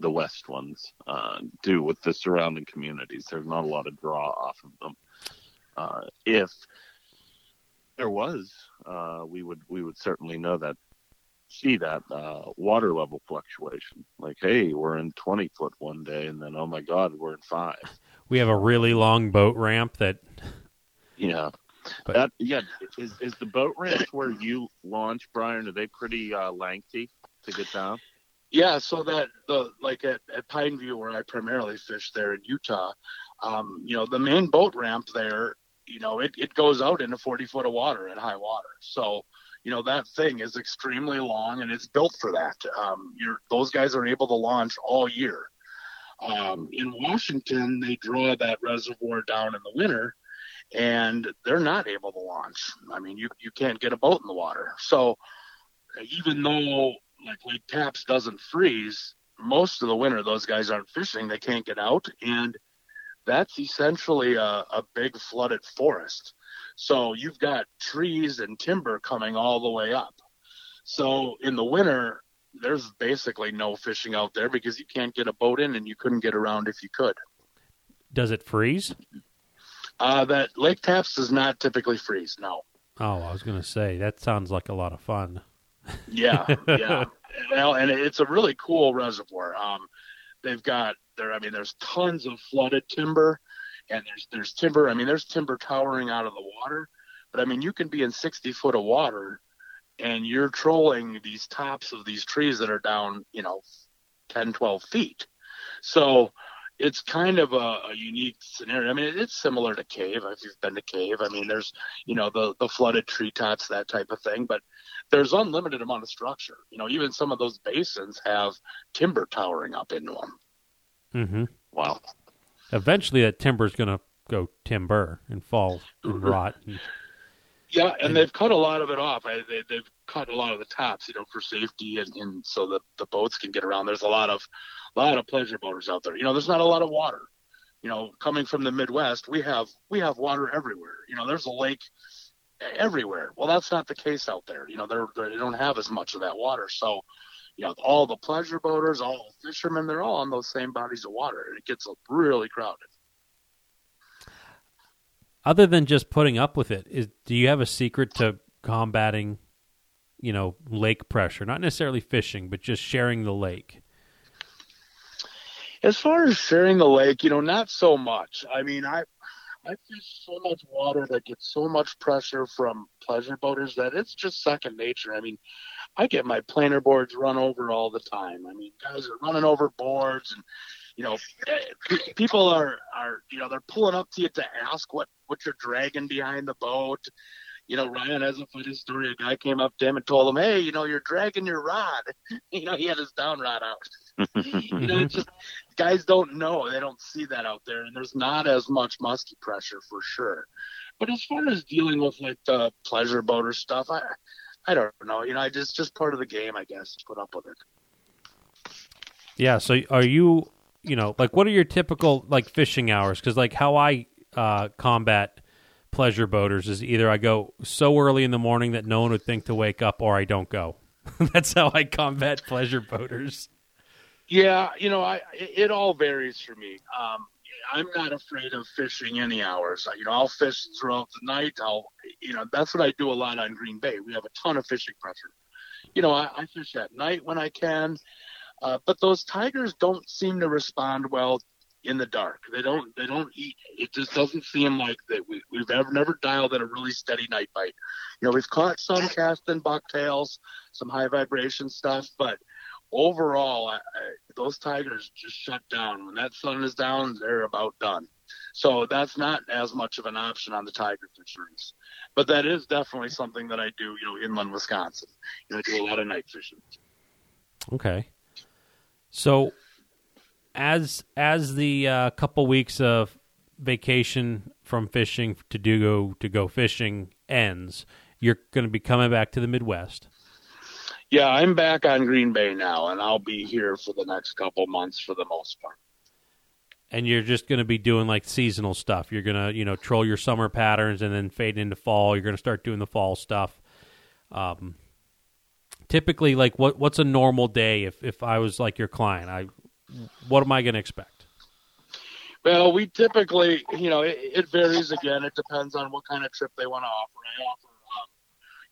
Speaker 2: the West ones uh, do with the surrounding communities. There's not a lot of draw off of them. Uh, if there was, uh, we would we would certainly know that see that uh, water level fluctuation. Like, hey, we're in 20 foot one day, and then oh my God, we're in five.
Speaker 1: We have a really long boat ramp that.
Speaker 2: Yeah,
Speaker 1: But-
Speaker 2: that yeah is is the boat ramps where you launch, Brian? Are they pretty uh, lengthy to get down?
Speaker 3: Yeah, so that the like at, at Pineview where I primarily fish there in Utah, um, you know, the main boat ramp there, you know, it, it goes out into 40 foot of water at high water. So, you know, that thing is extremely long and it's built for that. Um, you're, those guys are able to launch all year. Um, in Washington, they draw that reservoir down in the winter and they're not able to launch. I mean, you, you can't get a boat in the water. So even though like Lake Tapps doesn't freeze, most of the winter those guys aren't fishing. They can't get out, and that's essentially a, a big flooded forest. So you've got trees and timber coming all the way up. So in the winter, there's basically no fishing out there because you can't get a boat in, and you couldn't get around if you could.
Speaker 1: Does it freeze?
Speaker 3: Uh, that Lake Tapps does not typically freeze. No.
Speaker 1: Oh, I was going to say that sounds like a lot of fun.
Speaker 3: Yeah, yeah. well, and it's a really cool reservoir. Um, they've got there. I mean, there's tons of flooded timber, and there's there's timber. I mean, there's timber towering out of the water. But I mean, you can be in 60 foot of water and you're trolling these tops of these trees that are down, you know, 10, 12 feet. So it's kind of a, a, unique scenario. I mean, it's similar to cave. If you've been to cave, I mean, there's you know the the flooded treetops, that type of thing. But there's unlimited amount of structure. You know, even some of those basins have timber towering up into them.
Speaker 1: Mm-hmm.
Speaker 2: Wow.
Speaker 1: Eventually, that timber is going to go timber and fall and rot. And,
Speaker 3: yeah, and they've cut a lot of it off. I, they, they've cut a lot of the tops, you know, for safety and, and so that the boats can get around. There's a lot of a lot of pleasure boaters out there. You know, there's not a lot of water. You know, coming from the Midwest, we have we have water everywhere. You know, there's a lake everywhere. Well, that's not the case out there. You know, they're, they don't have as much of that water. So, you know, all the pleasure boaters, all the fishermen, they're all on those same bodies of water, and it gets really crowded.
Speaker 1: Other than just putting up with it, is do you have a secret to combating, you know, lake pressure? Not necessarily fishing, but just sharing the lake.
Speaker 3: As far as sharing the lake, you know, not so much. I mean, I I fish so much water that gets so much pressure from pleasure boaters that it's just second nature. I mean, I get my planer boards run over all the time. I mean, guys are running over boards and you know, people are are you know they're pulling up to you to ask what what you're dragging behind the boat. You know, Ryan has a funny story. A guy came up to him and told him, "Hey, you know, you're dragging your rod." you know, he had his down rod out. you know, just guys don't know. They don't see that out there, and there's not as much musky pressure for sure. But as far as dealing with like the pleasure boater stuff, I I don't know. You know, I just just part of the game, I guess, put up with it.
Speaker 1: Yeah. So, are you, you know, like what are your typical like fishing hours? Because like how I uh, combat pleasure boaters is either I go so early in the morning that no one would think to wake up, or I don't go. That's how I combat pleasure boaters.
Speaker 3: Yeah, you know, I it all varies for me. Um, I'm not afraid of fishing any hours. You know, I'll fish throughout the night. I'll, you know, that's what I do a lot on Green Bay. We have a ton of fishing pressure. You know, I, I fish at night when I can, uh, but those tigers don't seem to respond well in the dark. They don't. They don't eat. It just doesn't seem like that. We, we've ever never dialed in a really steady night bite. You know, we've caught some cast casting bucktails, some high vibration stuff, but overall, I, I, those tigers just shut down. When that sun is down, they're about done. So that's not as much of an option on the tiger fisheries. But that is definitely something that I do, you know, inland Wisconsin. You know, I do a lot of night fishing.
Speaker 1: Okay. So as as the uh, couple weeks of vacation from fishing to do go to go fishing ends, you're going to be coming back to the Midwest.
Speaker 3: Yeah, I'm back on Green Bay now, and I'll be here for the next couple months for the most part.
Speaker 1: And you're just going to be doing like seasonal stuff. You're going to, you know, troll your summer patterns and then fade into fall. You're going to start doing the fall stuff. Um, typically, like what what's a normal day if if I was like your client? I what am I going to expect?
Speaker 3: Well, we typically, you know, it, it, varies again. It depends on what kind of trip they want to offer. I offer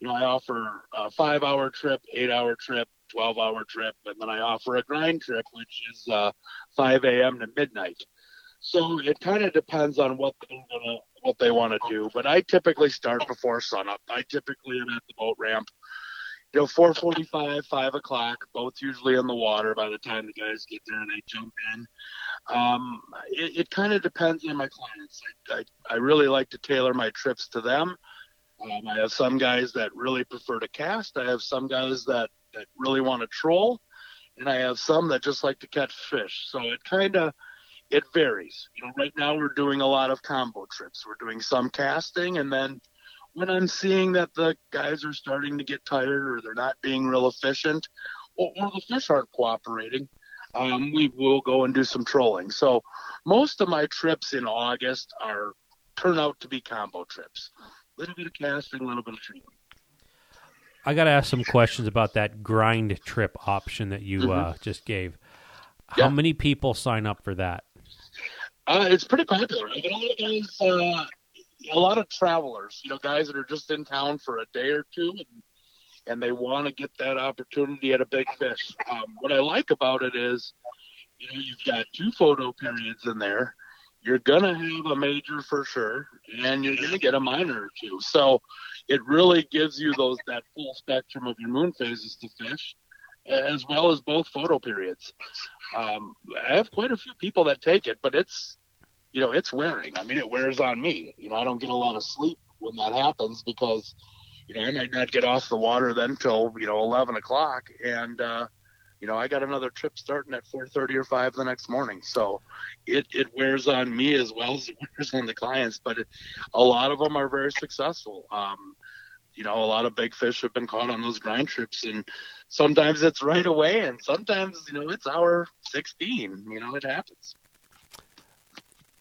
Speaker 3: you know, I offer a five hour trip, eight hour trip, 12 hour trip, and then I offer a grind trip, which is uh, 5 a.m. to midnight. So it kind of depends on what they're gonna, what they want to do. But I typically start before sunup. I typically am at the boat ramp, you know, 4:45, 5 o'clock. Both usually in the water by the time the guys get there and they jump in. Um, it, it kind of depends on my clients. I, I, I really like to tailor my trips to them. Um, I have some guys that really prefer to cast. I have some guys that, that really want to troll, and I have some that just like to catch fish. So it kind of it varies. You know, right now we're doing a lot of combo trips. We're doing some casting, and then when I'm seeing that the guys are starting to get tired or they're not being real efficient, or, or the fish aren't cooperating, um, we will go and do some trolling. So most of my trips in August are turn out to be combo trips A little bit of casting, a little bit of training.
Speaker 1: I got to ask some questions about that grind trip option that you mm-hmm. uh, just gave. How yeah. many people sign up for that?
Speaker 3: Uh, it's pretty popular. I get a lot of guys, uh, a lot of travelers. You know, guys that are just in town for a day or two, and and they want to get that opportunity at a big fish. Um, what I like about it is, you know, you've got two photo periods in there you're gonna have a major for sure, and you're gonna get a minor or two. So, it really gives you those that full spectrum of your moon phases to fish, as well as both photo periods. Um, I have quite a few people that take it, but it's you know it's wearing. I mean, it wears on me. You know, I don't get a lot of sleep when that happens because you know I might not get off the water then till you know eleven o'clock, and uh, you know I got another trip starting at four thirty or five the next morning. So it it wears on me as well as it wears on the clients. But it, a lot of them are very successful. Um, you know, a lot of big fish have been caught on those grind trips, and sometimes it's right away, and sometimes you know it's hour sixteen. You know, it happens.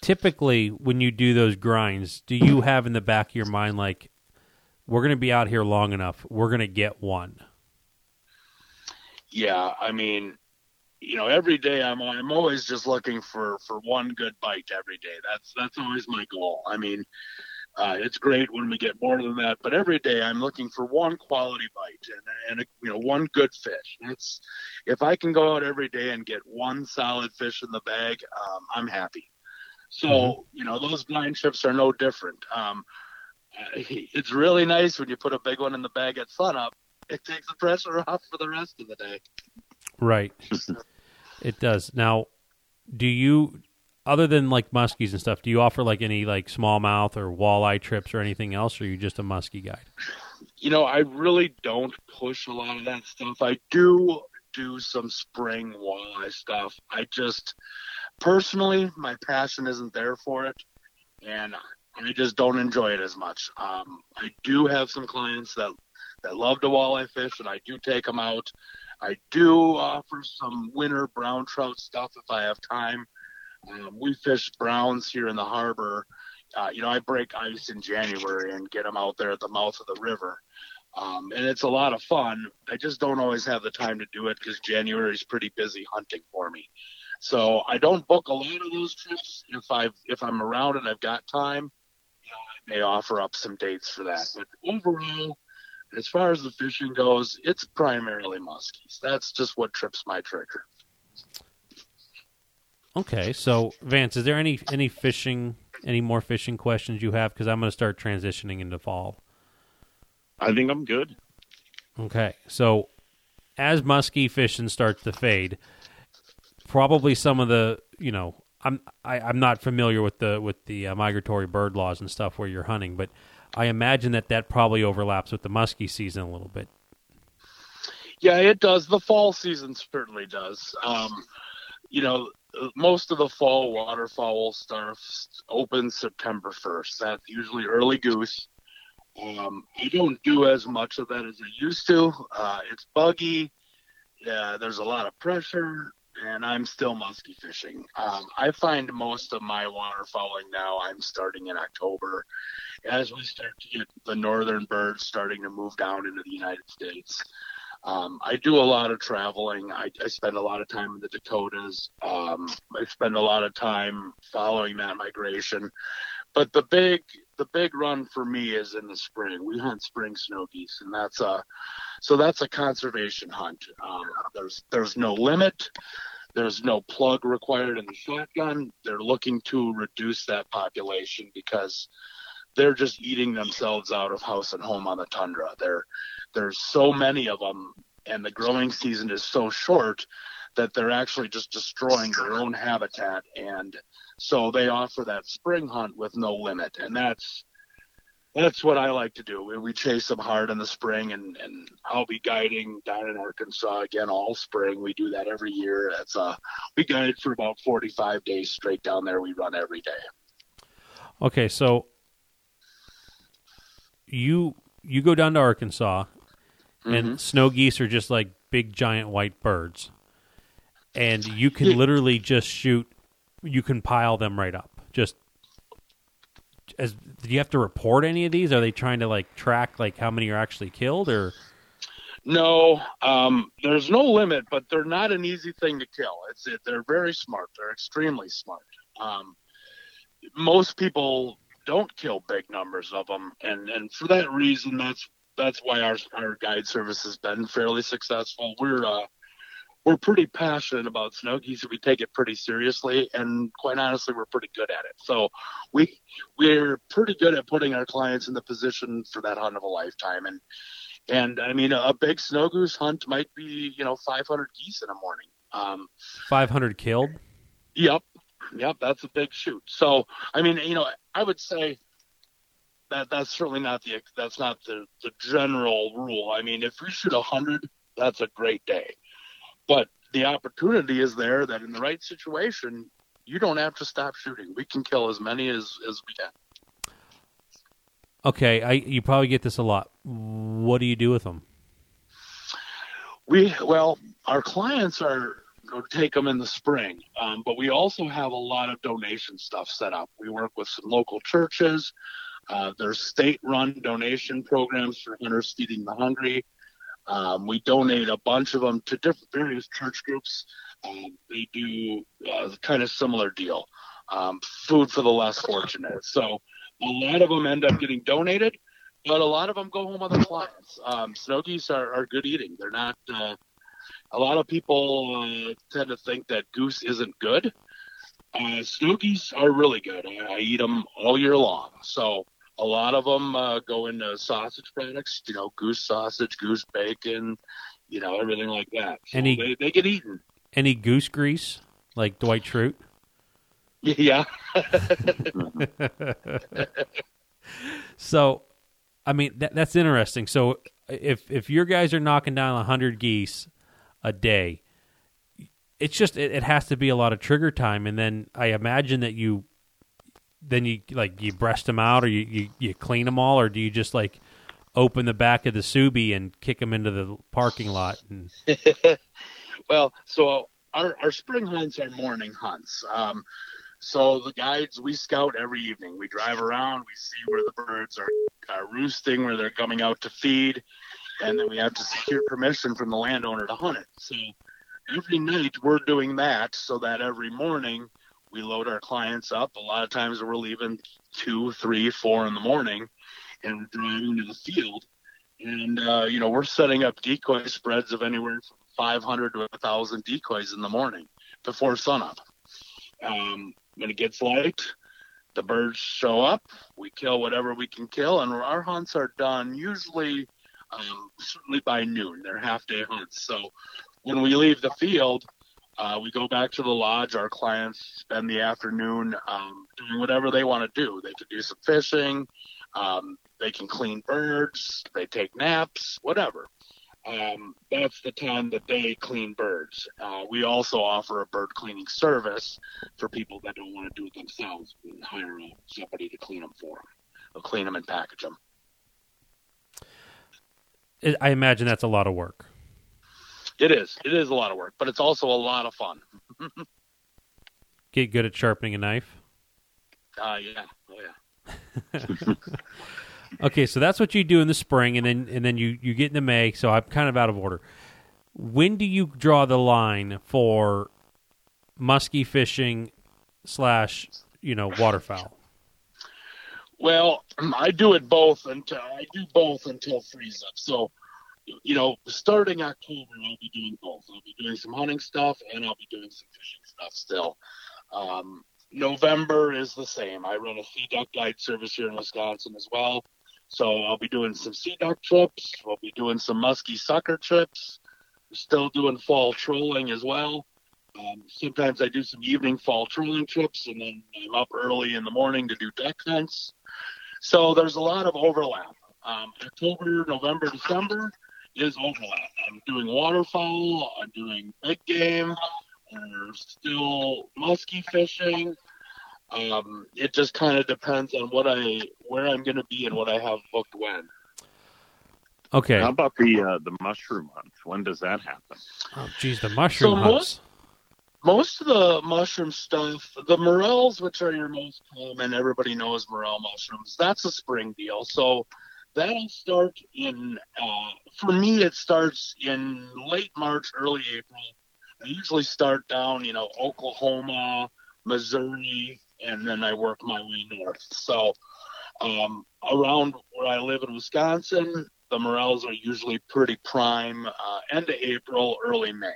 Speaker 1: Typically, when you do those grinds, do you have in the back of your mind like, we're going to be out here long enough, we're going to get one?
Speaker 3: Yeah, I mean, you know, every day I'm I'm always just looking for for one good bite every day. That's that's always my goal. I mean, uh, it's great when we get more than that, but every day I'm looking for one quality bite and and you know one good fish. That's if I can go out every day and get one solid fish in the bag, um, I'm happy. So mm-hmm. you know those blind trips are no different. Um, it's really nice when you put a big one in the bag at sunup. It takes the pressure off for the rest of the day.
Speaker 1: Right. it does. Now, do you other than like muskies and stuff, do you offer like any like smallmouth or walleye trips or anything else, or are you just a muskie guide?
Speaker 3: You know, I really don't push a lot of that stuff. I do do some spring walleye stuff. I just personally, my passion isn't there for it, and I just don't enjoy it as much. Um, I do have some clients that that love to walleye fish, and I do take them out. I do offer some winter brown trout stuff if I have time. Um, we fish browns here in the harbor. Uh, you know, I break ice in January and get them out there at the mouth of the river. Um, and it's a lot of fun. I just don't always have the time to do it because January is pretty busy hunting for me. So I don't book a lot of those trips. If I if I'm around and I've got time, you know, I may offer up some dates for that. But overall, as far as the fishing goes, it's primarily muskies. That's just what trips my trigger.
Speaker 1: Okay, so Vance, is there any any fishing, any more fishing questions you have? Because I'm going to start transitioning into fall.
Speaker 2: I think I'm good.
Speaker 1: Okay, so as muskie fishing starts to fade, probably some of the you know I'm I, am i am not familiar with the with the uh, migratory bird laws and stuff where you're hunting, but I imagine that that probably overlaps with the muskie season a little bit.
Speaker 3: Yeah, it does. The fall season certainly does. Um, you know, most of the fall waterfowl stuff opens September 1st. That's usually early goose. Um, I don't do as much of that as I used to. Uh, it's buggy. Yeah, there's a lot of pressure, and I'm still musky fishing. Um, I find most of my waterfowling now I'm starting in October as we start to get the northern birds starting to move down into the United States. Um, I do a lot of traveling. I, I, spend a lot of time in the Dakotas. Um, I spend a lot of time following that migration. But the big the big run for me is in the spring. We hunt spring snow geese, and that's a so that's a conservation hunt. Um, there's there's no limit. There's no plug required in the shotgun. They're looking to reduce that population because they're just eating themselves out of house and home on the tundra. There, there's so many of them, and the growing season is so short that they're actually just destroying their own habitat. And so they offer that spring hunt with no limit, and that's that's what I like to do. We, we chase them hard in the spring, and, and I'll be guiding down in Arkansas again all spring. We do that every year. That's uh, we guide for about 45 days straight down there. We run every day.
Speaker 1: Okay, so you you go down to Arkansas, mm-hmm. and snow geese are just like big giant white birds, and you can literally just shoot. You can pile them right up. Just as do you have to report any of these? Are they trying to like track like how many are actually killed or?
Speaker 3: No, um, there's no limit, but they're not an easy thing to kill. It's it, they're very smart. They're extremely smart. Um, most people don't kill big numbers of them, and and for that reason, that's that's why our our guide service has been fairly successful. We're uh, we're pretty passionate about snow geese. We take it pretty seriously, and quite honestly, we're pretty good at it. So we we're pretty good at putting our clients in the position for that hunt of a lifetime. And and I mean, a big snow goose hunt might be you know 500 geese in a morning. Um,
Speaker 1: 500 killed.
Speaker 3: Yep, yep, that's a big shoot. So I mean, you know, I would say that that's certainly not the that's not the the general rule. I mean, if we shoot a hundred, that's a great day but the opportunity is there that in the right situation, you don't have to stop shooting. We can kill as many as, as we can.
Speaker 1: Okay, I you probably get this a lot. What do you do with them?
Speaker 3: We well, our clients are take them in the spring, um, but we also have a lot of donation stuff set up. We work with some local churches. Uh, there's state-run donation programs for hunters feeding the hungry. Um, we donate a bunch of them to different various church groups. Um, they do uh, kind of similar deal, um, food for the less fortunate. So a lot of them end up getting donated, but a lot of them go home on the clients. Um, snow geese are, are good eating. They're not. Uh, a lot of people uh, tend to think that goose isn't good. Uh, snow geese are really good. I, I eat them all year long. So a lot of them uh, go into sausage products, you know, goose sausage, goose bacon, you know, everything like that. So any, they, they get eaten.
Speaker 1: Any goose grease, like Dwight Schrute?
Speaker 3: Yeah.
Speaker 1: so, I mean, that, that's interesting. So, if if your guys are knocking down hundred geese a day, it's just it, it has to be a lot of trigger time, and then I imagine that you then you like you breast them out or you, you, you clean them all or do you just like open the back of the Subi and kick them into the parking lot and...
Speaker 3: well so our, our spring hunts are morning hunts. Um, so the guides we scout every evening. We drive around we see where the birds are, are roosting where they're coming out to feed and then we have to secure permission from the landowner to hunt it. So every night we're doing that so that every morning we load our clients up. A lot of times we're leaving two, three, four in the morning and driving to the field. And, uh, you know, we're setting up decoy spreads of anywhere from 500 to 1,000 decoys in the morning before sunup. Um, when it gets light, the birds show up. We kill whatever we can kill, and our hunts are done usually um, certainly by noon. They're half day hunts. So when we leave the field, uh, we go back to the lodge. Our clients spend the afternoon um, doing whatever they want to do. They can do some fishing. Um, they can clean birds. They take naps, whatever. Um, that's the time that they clean birds. Uh, we also offer a bird cleaning service for people that don't want to do it themselves. We hire somebody to clean them for them. They'll clean them and package them.
Speaker 1: I imagine that's a lot of work.
Speaker 3: It is. It is a lot of work, but it's also a lot of fun.
Speaker 1: Get good at sharpening a knife.
Speaker 3: Uh, yeah. Oh,
Speaker 1: yeah. okay, so that's what you do in the spring, and then and then you you get into May. So I'm kind of out of order. When do you draw the line for muskie fishing slash you know waterfowl?
Speaker 3: Well, I do it both until I do both until freeze up. So you know, starting October, I'll be doing both. I'll be doing some hunting stuff and I'll be doing some fishing stuff still. Um, November is the same. I run a sea duck guide service here in Wisconsin as well. So I'll be doing some sea duck trips. We'll be doing some musky sucker trips. Still doing fall trolling as well. Um, sometimes I do some evening fall trolling trips, and then I'm up early in the morning to do duck hunts. So there's a lot of overlap. Um, October, November, December, is overlap. I'm doing waterfowl, I'm doing big game, we're still musky fishing. Um, it just kind of depends on what I where I'm going to be and what I have booked when.
Speaker 1: Okay.
Speaker 2: How about the uh, the mushroom hunt? When does that happen?
Speaker 1: Oh, geez, the mushroom so hunts.
Speaker 3: Most, most of the mushroom stuff, the morels, which are your most common, everybody knows morel mushrooms. That's a spring deal. So that'll start in uh, for me it starts in late march early april. I usually start down you know oklahoma missouri and then i work my way north. So um, around where i live in wisconsin the morels are usually pretty prime uh, end of april early may.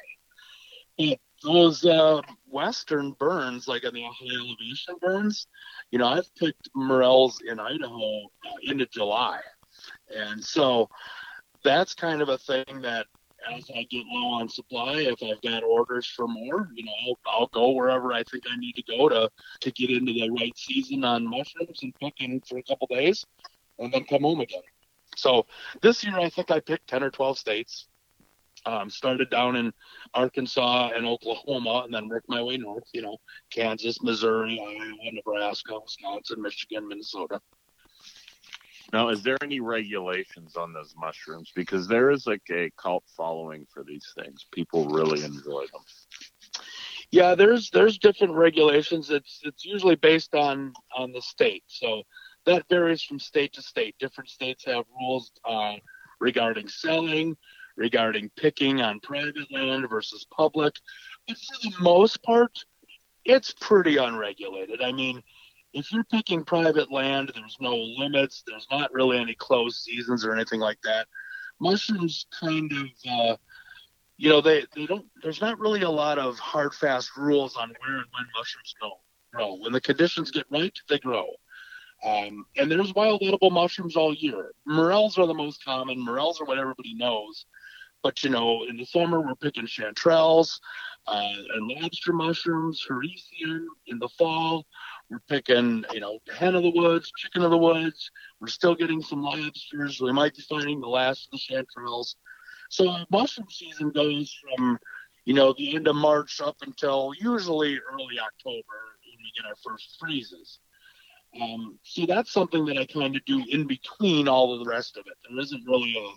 Speaker 3: But those uh, western burns, like in the high elevation burns, you know, I've picked morels in Idaho uh, into July, and so that's kind of a thing that as I get low on supply, if I've got orders for more, you know, I'll, I'll go wherever I think I need to go to to get into the right season on mushrooms and in for a couple days, and then come home again. So this year, I think I picked ten or twelve states. Um, started down in Arkansas and Oklahoma, and then worked my way north. You know, Kansas, Missouri, Iowa, Nebraska, Wisconsin, Michigan, Minnesota.
Speaker 2: Now, is there any regulations on those mushrooms? Because there is like a cult following for these things. People really enjoy them.
Speaker 3: Yeah, there's there's different regulations. It's it's usually based on on the state, so that varies from state to state. Different states have rules uh, regarding selling, regarding picking on private land versus public. But for the most part, it's pretty unregulated. I mean, if you're picking private land, there's no limits. There's not really any closed seasons or anything like that. Mushrooms kind of, uh, you know, they, they don't. There's not really a lot of hard fast rules on where and when mushrooms go grow. When the conditions get right, they grow. Um, and there's wild edible mushrooms all year. Morels are the most common. Morels are what everybody knows. But you know, in the summer we're picking chanterelles uh, and lobster mushrooms, hericium. In the fall, we're picking, you know, hen of the woods, chicken of the woods. We're still getting some lobsters. We might be finding the last of the chanterelles. So mushroom season goes from, you know, the end of March up until usually early October when we get our first freezes. Um, so that's something that I kind of do in between all of the rest of it. There isn't really a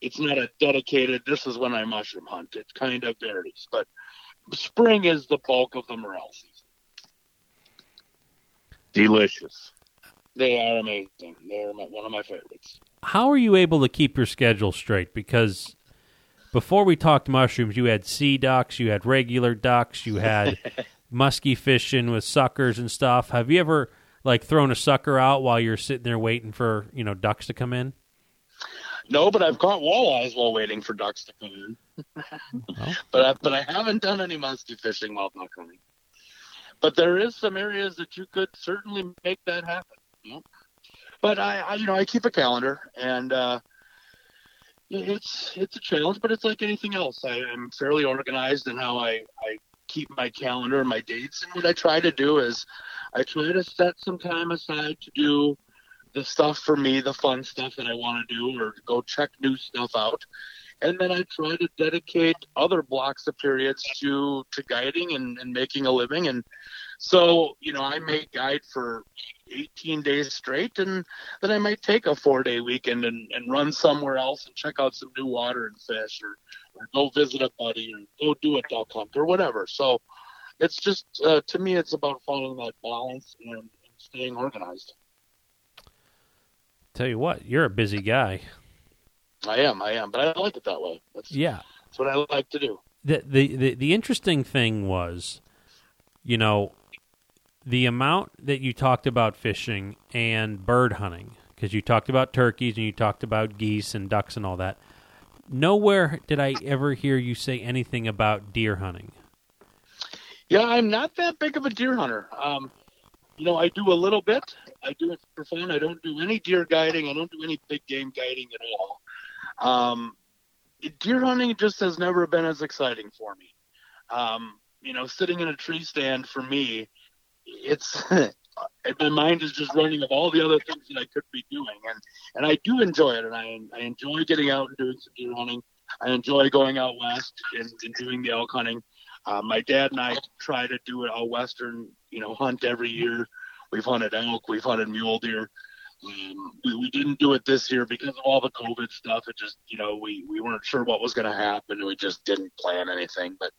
Speaker 3: it's not a dedicated this is when I mushroom hunt. It kind of varies, but spring is the bulk of the morel season.
Speaker 2: Delicious.
Speaker 3: They are amazing. They're my, one of my favorites.
Speaker 1: How are you able to keep your schedule straight? Because before we talked mushrooms, you had sea ducks, you had regular ducks, you had musky fishing with suckers and stuff. Have you ever like thrown a sucker out while you're sitting there waiting for you know ducks to come in?
Speaker 3: No, but I've caught walleyes while waiting for ducks to come in. oh. But I, but I haven't done any musky fishing while duck hunting. But there is some areas that you could certainly make that happen. But I, I, you know, I keep a calendar, and uh, it's it's a challenge, but it's like anything else. I am fairly organized in how I, I keep my calendar and my dates. And what I try to do is, I try to set some time aside to do the stuff for me, the fun stuff that I want to do, or go check new stuff out. And then I try to dedicate other blocks of periods to to guiding and, and making a living. And so, you know, I may guide for 18 days straight, and then I might take a four day weekend and, and run somewhere else and check out some new water and fish, or, or go visit a buddy, or go do a duck hunt, or whatever. So it's just, uh, to me, it's about finding that balance and, and staying organized.
Speaker 1: Tell you what, you're a busy guy.
Speaker 3: I am, I am, but I like it that way. That's,
Speaker 1: yeah,
Speaker 3: that's what I like to do.
Speaker 1: The, the the the interesting thing was, you know, the amount that you talked about fishing and bird hunting because you talked about turkeys and you talked about geese and ducks and all that. Nowhere did I ever hear you say anything about deer hunting.
Speaker 3: Yeah, I'm not that big of a deer hunter. Um, you know, I do a little bit. I do it for fun. I don't do any deer guiding. I don't do any big game guiding at all. Um, deer hunting just has never been as exciting for me. Um, you know, sitting in a tree stand for me, it's my mind is just running of all the other things that I could be doing, and and I do enjoy it, and I I enjoy getting out and doing some deer hunting. I enjoy going out west and, and doing the elk hunting. Uh, my dad and I try to do a western, you know, hunt every year. We've hunted elk, we've hunted mule deer. Um, we, we didn't do it this year because of all the COVID stuff. It just, you know, we, we weren't sure what was going to happen. We just didn't plan anything. But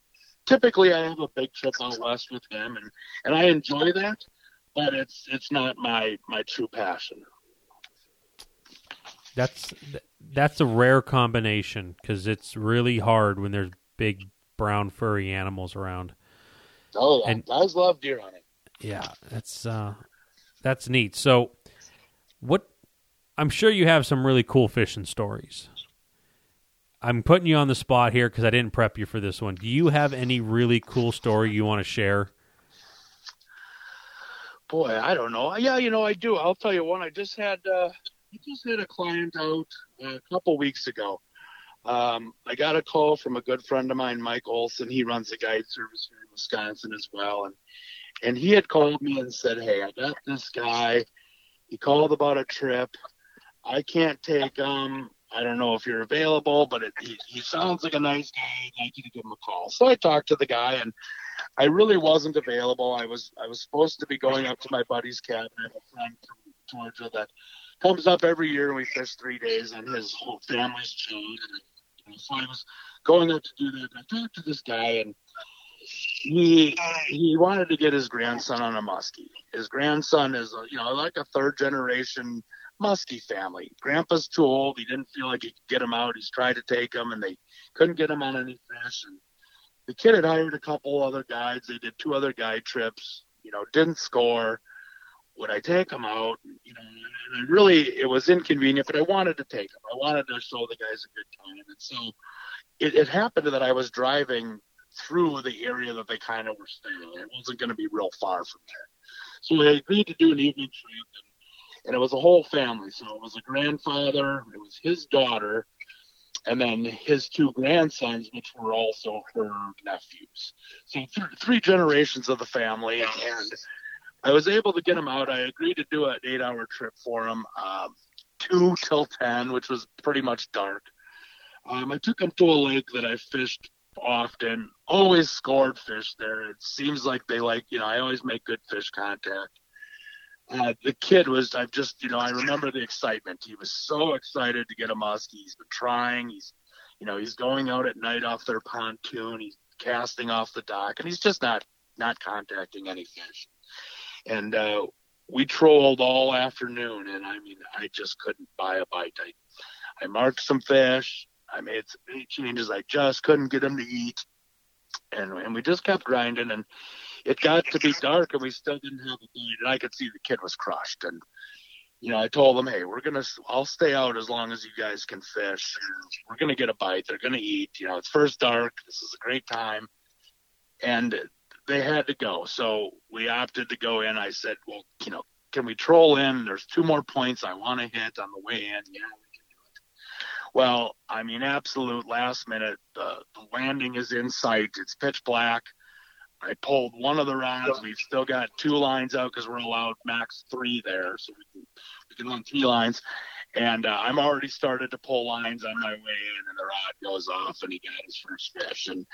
Speaker 3: typically, I have a big trip out west with them, and and I enjoy that. But it's it's not my my true passion.
Speaker 1: That's that's a rare combination because it's really hard when there's big brown furry animals around.
Speaker 3: Oh, and, guys love deer hunting.
Speaker 1: Yeah, that's uh, that's neat. So, what? I'm sure you have some really cool fishing stories. I'm putting you on the spot here because I didn't prep you for this one. Do you have any really cool story you want to share?
Speaker 3: Boy, I don't know. Yeah, you know, I do. I'll tell you one. I just had uh, I just had a client out uh, a couple weeks ago. Um, I got a call from a good friend of mine, Mike Olson. He runs a guide service here in Wisconsin as well, and and he had called me and said, "Hey, I got this guy. He called about a trip. I can't take him. I don't know if you're available, but it, he, he sounds like a nice guy. I'd like you to give him a call." So I talked to the guy, and I really wasn't available. I was I was supposed to be going up to my buddy's cabin. I have a friend from Georgia that comes up every year, and we fish three days, and his whole family's chewed. And you know, so I was going up to do that. And I talked to this guy, and he he wanted to get his grandson on a muskie. His grandson is, you know, like a third generation muskie family. Grandpa's too old. He didn't feel like he could get him out. He's tried to take him, and they couldn't get him on any fish. And the kid had hired a couple other guides. They did two other guide trips. You know, didn't score. Would I take him out? You know, and I really it was inconvenient, but I wanted to take him. I wanted to show the guys a good time, and so it, it happened that I was driving through the area that they kind of were staying. It wasn't going to be real far from there, so we agreed to do an evening trip, and, and it was a whole family. So it was a grandfather, it was his daughter, and then his two grandsons, which were also her nephews. So th- three generations of the family, and I was able to get them out. I agreed to do an eight-hour trip for them, um, two till ten, which was pretty much dark. Um, I took them to a lake that I fished often. Always scored fish there. It seems like they like, you know, I always make good fish contact. Uh, the kid was, I've just, you know, I remember the excitement. He was so excited to get a muskie. He's been trying. He's, you know, he's going out at night off their pontoon. He's casting off the dock, and he's just not not contacting any fish and uh, we trolled all afternoon, and I mean, I just couldn't buy a bite. I, I marked some fish. I made some bait changes. I just couldn't get them to eat, and and we just kept grinding. And it got to be dark, and we still didn't have a bite. And I could see the kid was crushed. And you know, I told them, hey, we're gonna, I'll stay out as long as you guys can fish. We're gonna get a bite. They're gonna eat. You know, it's first dark. This is a great time. And they had to go. So we opted to go in. I said, well, you know, can we troll in? There's two more points I want to hit on the way in. Yeah, we can do it. Well, I mean, absolute last minute. Uh, the landing is in sight. It's pitch black. I pulled one of the rods. We've still got two lines out because we're allowed max three there, so we can we can run three lines. And uh, I'm already started to pull lines on my way in, and the rod goes off, and he got his first fish. And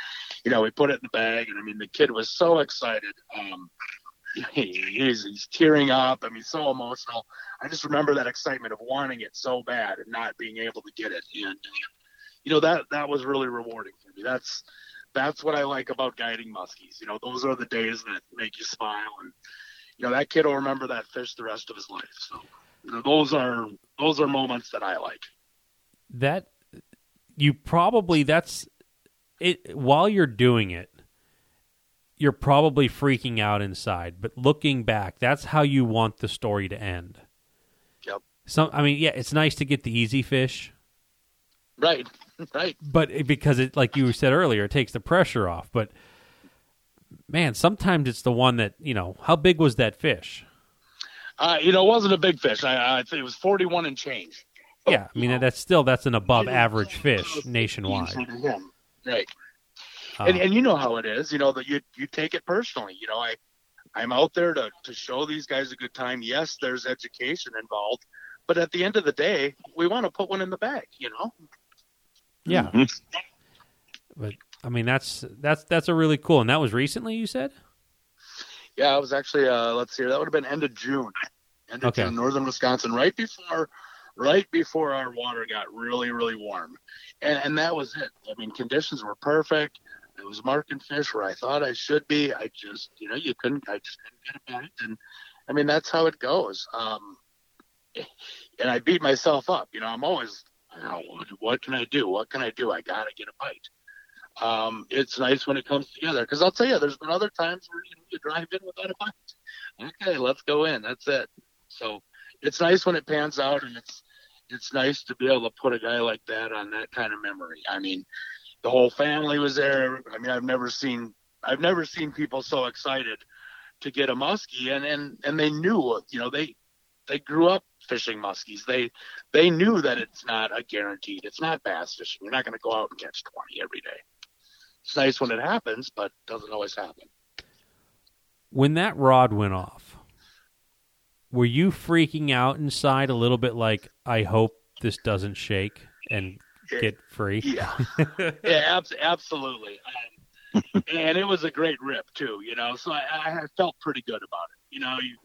Speaker 3: you know, we put it in the bag, and I mean, the kid was so excited. Um, he, he's, he's tearing up. I mean, so emotional. I just remember that excitement of wanting it so bad and not being able to get it. And uh, you know, that that was really rewarding for me. That's that's what I like about guiding muskies. You know, those are the days that make you smile, and you know that kid will remember that fish the rest of his life. So you know, those are those are moments that I like.
Speaker 1: That you probably that's it while you're doing it you're probably freaking out inside but looking back that's how you want the story to end
Speaker 3: Yep.
Speaker 1: some i mean yeah it's nice to get the easy fish
Speaker 3: Right. Right.
Speaker 1: but it, because it like you said earlier it takes the pressure off but man sometimes it's the one that you know how big was that fish
Speaker 3: Uh, you know, it wasn't a big fish. I, I think it was 41 and change.
Speaker 1: yeah i mean that's still that's an above average fish nationwide
Speaker 3: Right.
Speaker 1: Uh,
Speaker 3: and, and you know how it is, you know, that you you take it personally. You know, I I'm out there to to show these guys a good time. Yes, there's education involved, but at the end of the day, we want to put one in the bag. You know.
Speaker 1: yeah
Speaker 2: Mhm.
Speaker 1: but i mean that's that's that's a really cool and that was recently you said
Speaker 3: Yeah, I was actually uh let's see, that would have been end of June. End of
Speaker 1: Okay.
Speaker 3: June, northern Wisconsin, right before right before our water got really, really warm. And and that was it. I mean conditions were perfect. I was marking fish where I thought I should be. I just you know, you couldn't I just couldn't get it back and I mean that's how it goes. Um and I beat myself up. You know, I'm always what, can I do? What can I do? I gotta get a bite um, it's nice when it comes together. Because I'll tell you, there's been other times where you, know, you drive in without a bite. Okay, let's go in. That's it. So it's nice when it pans out and it's it's nice to be able to put a guy like that on that kind of memory. I mean, the whole family was there. I mean, I've never seen I've never seen people so excited to get a muskie, and and and they knew, you know, they they grew up fishing muskies. They they knew that it's not a guaranteed. It's not bass fishing. You're not going to go out and catch 20 every day. It's nice when it happens, but doesn't always happen.
Speaker 1: When that rod went off, were you freaking out inside a little bit like I hope this doesn't shake and get free?
Speaker 3: Yeah, yeah, ab- absolutely. Um, and it was a great rip too, you know. So I, I felt pretty good about it. You know, you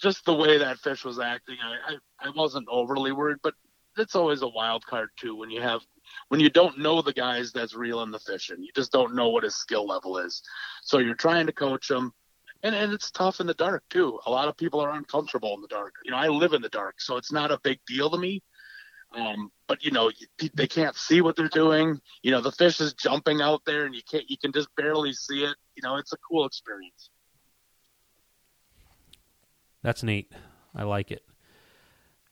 Speaker 3: just the way that fish was acting, I, I, I wasn't overly worried, but it's always a wild card too when you have when you don't know the guys that's reeling the fish and you just don't know what his skill level is. So you're trying to coach them, and and it's tough in the dark too. A lot of people are uncomfortable in the dark. You know, I live in the dark, so it's not a big deal to me. Um, but you know, they can't see what they're doing. You know, the fish is jumping out there, and you can't you can just barely see it. You know, it's a cool experience.
Speaker 1: That's neat. I like it.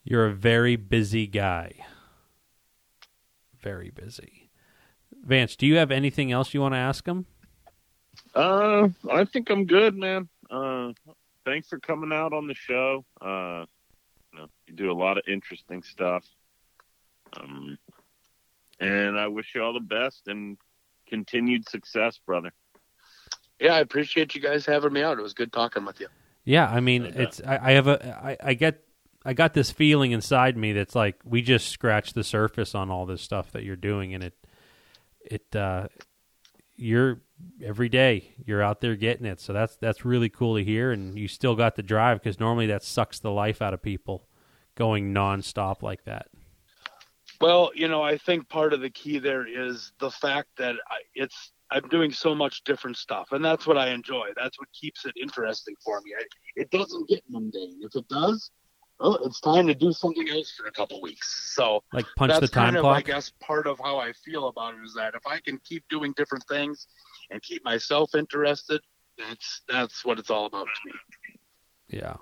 Speaker 1: You're a very busy guy. Very busy. Vance, do you have anything else you want to ask him?
Speaker 2: Uh, I think I'm good, man. Uh, thanks for coming out on the show. Uh, you, know, you do a lot of interesting stuff. Um, and I wish you all the best and continued success, brother.
Speaker 3: Yeah, I appreciate you guys having me out. It was good talking with you.
Speaker 1: Yeah, I mean, it's I, I have a I, I get I got this feeling inside me that's like we just scratched the surface on all this stuff that you're doing, and it it uh, you're every day you're out there getting it. So that's that's really cool to hear, and you still got the drive because normally that sucks the life out of people going nonstop like that.
Speaker 3: Well, you know, I think part of the key there is the fact that it's I'm doing so much different stuff, and that's what I enjoy. That's what keeps it interesting for me. I, it doesn't get mundane. If it does, well, it's time to do something else for a couple weeks. So,
Speaker 1: like punch
Speaker 3: that's
Speaker 1: the time
Speaker 3: kind of,
Speaker 1: clock.
Speaker 3: I guess part of how I feel about it is that if I can keep doing different things and keep myself interested, that's that's what it's all about to me.
Speaker 1: Yeah,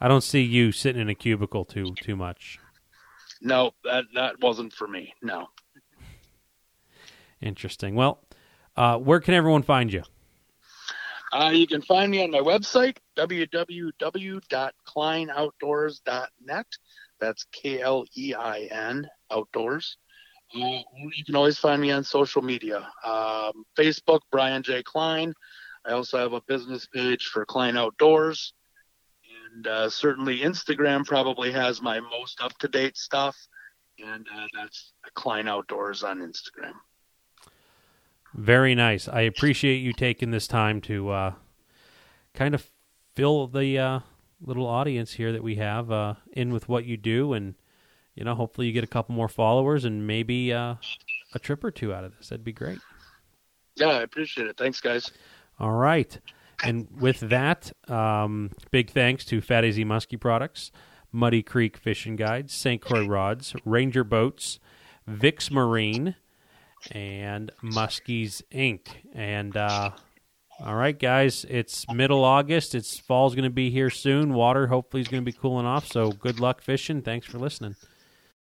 Speaker 1: I don't see you sitting in a cubicle too too much.
Speaker 3: No, that that wasn't for me. No.
Speaker 1: Interesting. Well, uh, where can everyone find you?
Speaker 3: Uh, you can find me on my website, www.kleinoutdoors.net. That's K L E I N outdoors. Uh, you can always find me on social media um, Facebook, Brian J. Klein. I also have a business page for Klein Outdoors. And uh, certainly Instagram probably has my most up to date stuff. And uh, that's Klein Outdoors on Instagram.
Speaker 1: Very nice. I appreciate you taking this time to uh, kind of fill the uh, little audience here that we have uh, in with what you do, and you know, hopefully you get a couple more followers and maybe uh, a trip or two out of this. That'd be great.
Speaker 3: Yeah, I appreciate it. Thanks, guys.
Speaker 1: All right. And with that, um, big thanks to Fat AZ Muskie Products, Muddy Creek Fishing Guides, St. Croix Rods, Ranger Boats, Vix Marine, and Muskies Inc. And uh, all right, guys, it's middle August. It's fall's going to be here soon. Water hopefully is going to be cooling off. So good luck fishing. Thanks for listening.